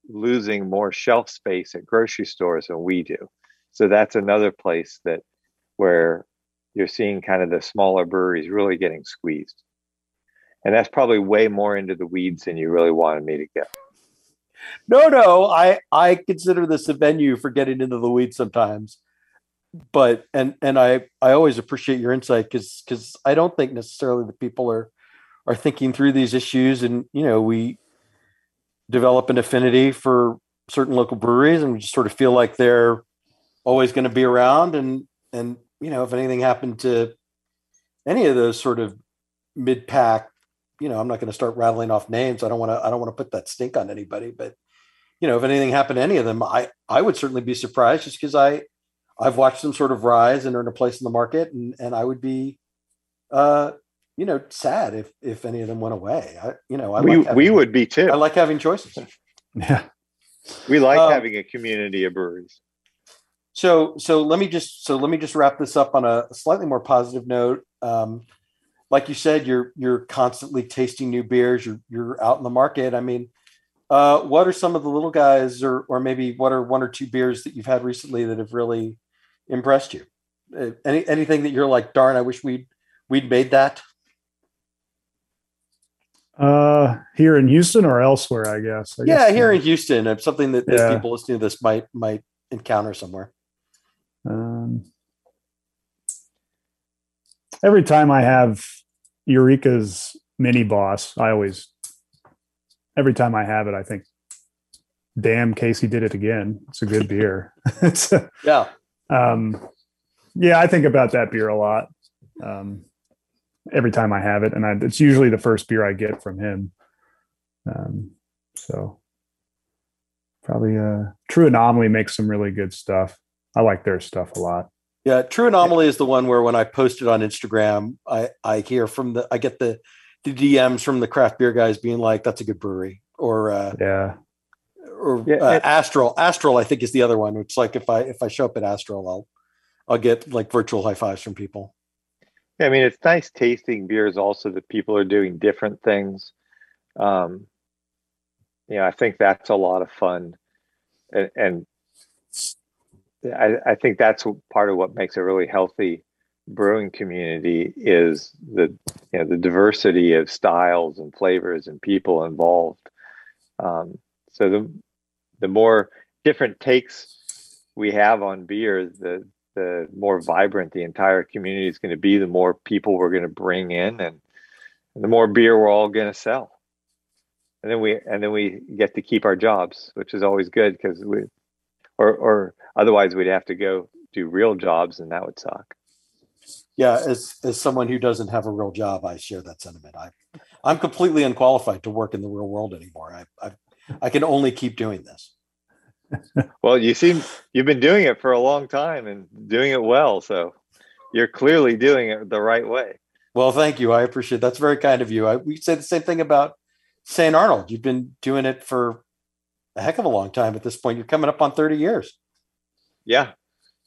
[SPEAKER 3] losing more shelf space at grocery stores than we do. So that's another place that where you're seeing kind of the smaller breweries really getting squeezed. And that's probably way more into the weeds than you really wanted me to get.
[SPEAKER 1] No, no, I I consider this a venue for getting into the weeds sometimes. But and and I I always appreciate your insight because because I don't think necessarily the people are are thinking through these issues and you know we develop an affinity for certain local breweries and we just sort of feel like they're always going to be around and and you know if anything happened to any of those sort of mid pack you know i'm not going to start rattling off names i don't want to i don't want to put that stink on anybody but you know if anything happened to any of them i i would certainly be surprised just because i i've watched them sort of rise and earn a place in the market and and i would be uh you know, sad if if any of them went away. I, you know, I
[SPEAKER 3] we
[SPEAKER 1] like having,
[SPEAKER 3] we would be too.
[SPEAKER 1] I like having choices.
[SPEAKER 4] Yeah.
[SPEAKER 3] We like
[SPEAKER 1] Um,
[SPEAKER 3] having a community of breweries.
[SPEAKER 1] So so let me just so let me just wrap this up on a slightly more positive note. Um, like you said, you're you're constantly tasting new beers. You're you're out in the market. I mean, uh, what are some of the little guys, or or maybe what are one or two beers that you've had recently that have really impressed you? Uh, any anything that you're like, darn, I wish we'd we'd made that.
[SPEAKER 4] Uh, here in Houston or elsewhere, I guess. I
[SPEAKER 1] yeah,
[SPEAKER 4] guess,
[SPEAKER 1] here in Houston, something that, that
[SPEAKER 4] Yeah.
[SPEAKER 1] people listening to this might might encounter somewhere.
[SPEAKER 4] Um, every time I have Eureka's mini boss, I always, every time I have it, I think, damn, Casey did it again. It's a good beer.
[SPEAKER 1] Yeah,
[SPEAKER 4] um, yeah, I think about that beer a lot. Um, every time I have it, and I, it's usually the first beer I get from him. Um, so probably uh True Anomaly makes some really good stuff. I like their stuff a lot.
[SPEAKER 1] yeah. True Anomaly is the one where when I post it on Instagram, I I hear from the I get the the DMs from the craft beer guys being like, "That's a good brewery," or uh,
[SPEAKER 4] Yeah.
[SPEAKER 1] or
[SPEAKER 3] Yeah,
[SPEAKER 1] uh,
[SPEAKER 3] it-
[SPEAKER 1] Astral. Astral, I think, is the other one. Which like if I if I show up at Astral, I'll I'll get like virtual high fives from people.
[SPEAKER 3] Yeah, I mean, it's nice tasting beers also that people are doing different things. Um, you know, I think that's a lot of fun. And, and I, I think that's part of what makes a really healthy brewing community is the you know the diversity of styles and flavors and people involved. Um, so the the more different takes we have on beer, the the more vibrant the entire community is going to be, the more people we're going to bring in, and, and the more beer we're all going to sell. And then we and then we get to keep our jobs, which is always good because we, or or otherwise we'd have to go do real jobs, and that would suck.
[SPEAKER 1] Yeah, as as someone who doesn't have a real job, I share that sentiment. I I'm completely unqualified to work in the real world anymore. I I, I can only keep doing this.
[SPEAKER 3] Well, you seem you've been doing it for a long time and doing it well, so you're clearly doing it the right way.
[SPEAKER 1] Well, thank you. I appreciate that's very kind of you. I, we say the same thing about St. Arnold. You've been doing it for a heck of a long time at this point. You're coming up on 30 years.
[SPEAKER 3] Yeah,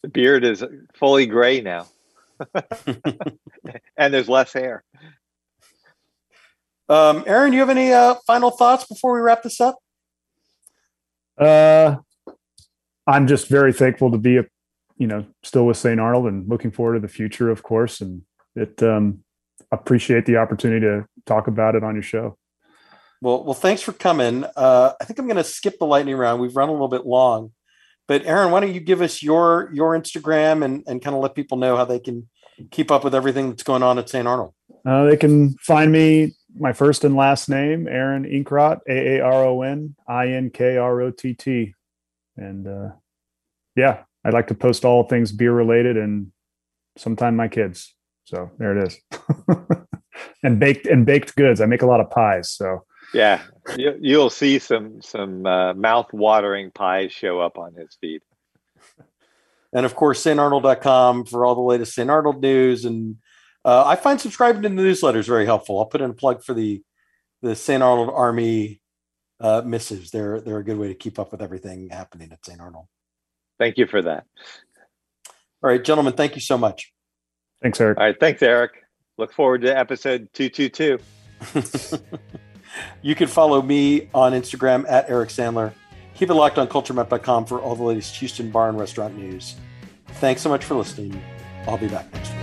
[SPEAKER 3] the beard is fully gray now, and there's less hair.
[SPEAKER 1] Um, Aaron, you have any uh, final thoughts before we wrap this up?
[SPEAKER 4] Uh, I'm just very thankful to be a, you know, still with St. Arnold and looking forward to the future, of course. And it, um, appreciate the opportunity to talk about it on your show.
[SPEAKER 1] Well, well, thanks for coming. Uh, I think I'm going to skip the lightning round. We've run a little bit long, but Aaron, why don't you give us your your Instagram and and kind of let people know how they can keep up with everything that's going on at St. Arnold.
[SPEAKER 4] Uh, they can find me my first and last name, Aaron Inkrott, A A R O N I N K R O T T. And uh, yeah, I'd like to post all things beer related and sometime my kids. So there it is. and baked and baked goods. I make a lot of pies. So
[SPEAKER 3] Yeah, you, you'll see some some uh, mouth watering pies show up on his feed.
[SPEAKER 1] And of course, starnold.com for all the latest St. Arnold news. And uh, I find subscribing to the newsletters very helpful. I'll put in a plug for the the St. Arnold Army uh, missives. They're they're a good way to keep up with everything happening at St. Arnold.
[SPEAKER 3] Thank you for that.
[SPEAKER 1] All right, gentlemen, thank you so much.
[SPEAKER 4] thanks, Eric.
[SPEAKER 3] All right, thanks, Eric. Look forward to episode two two two.
[SPEAKER 1] You can follow me on Instagram at Eric Sandler. Keep it locked on culturemap.com for all the latest Houston bar and restaurant news. Thanks so much for listening. I'll be back next week.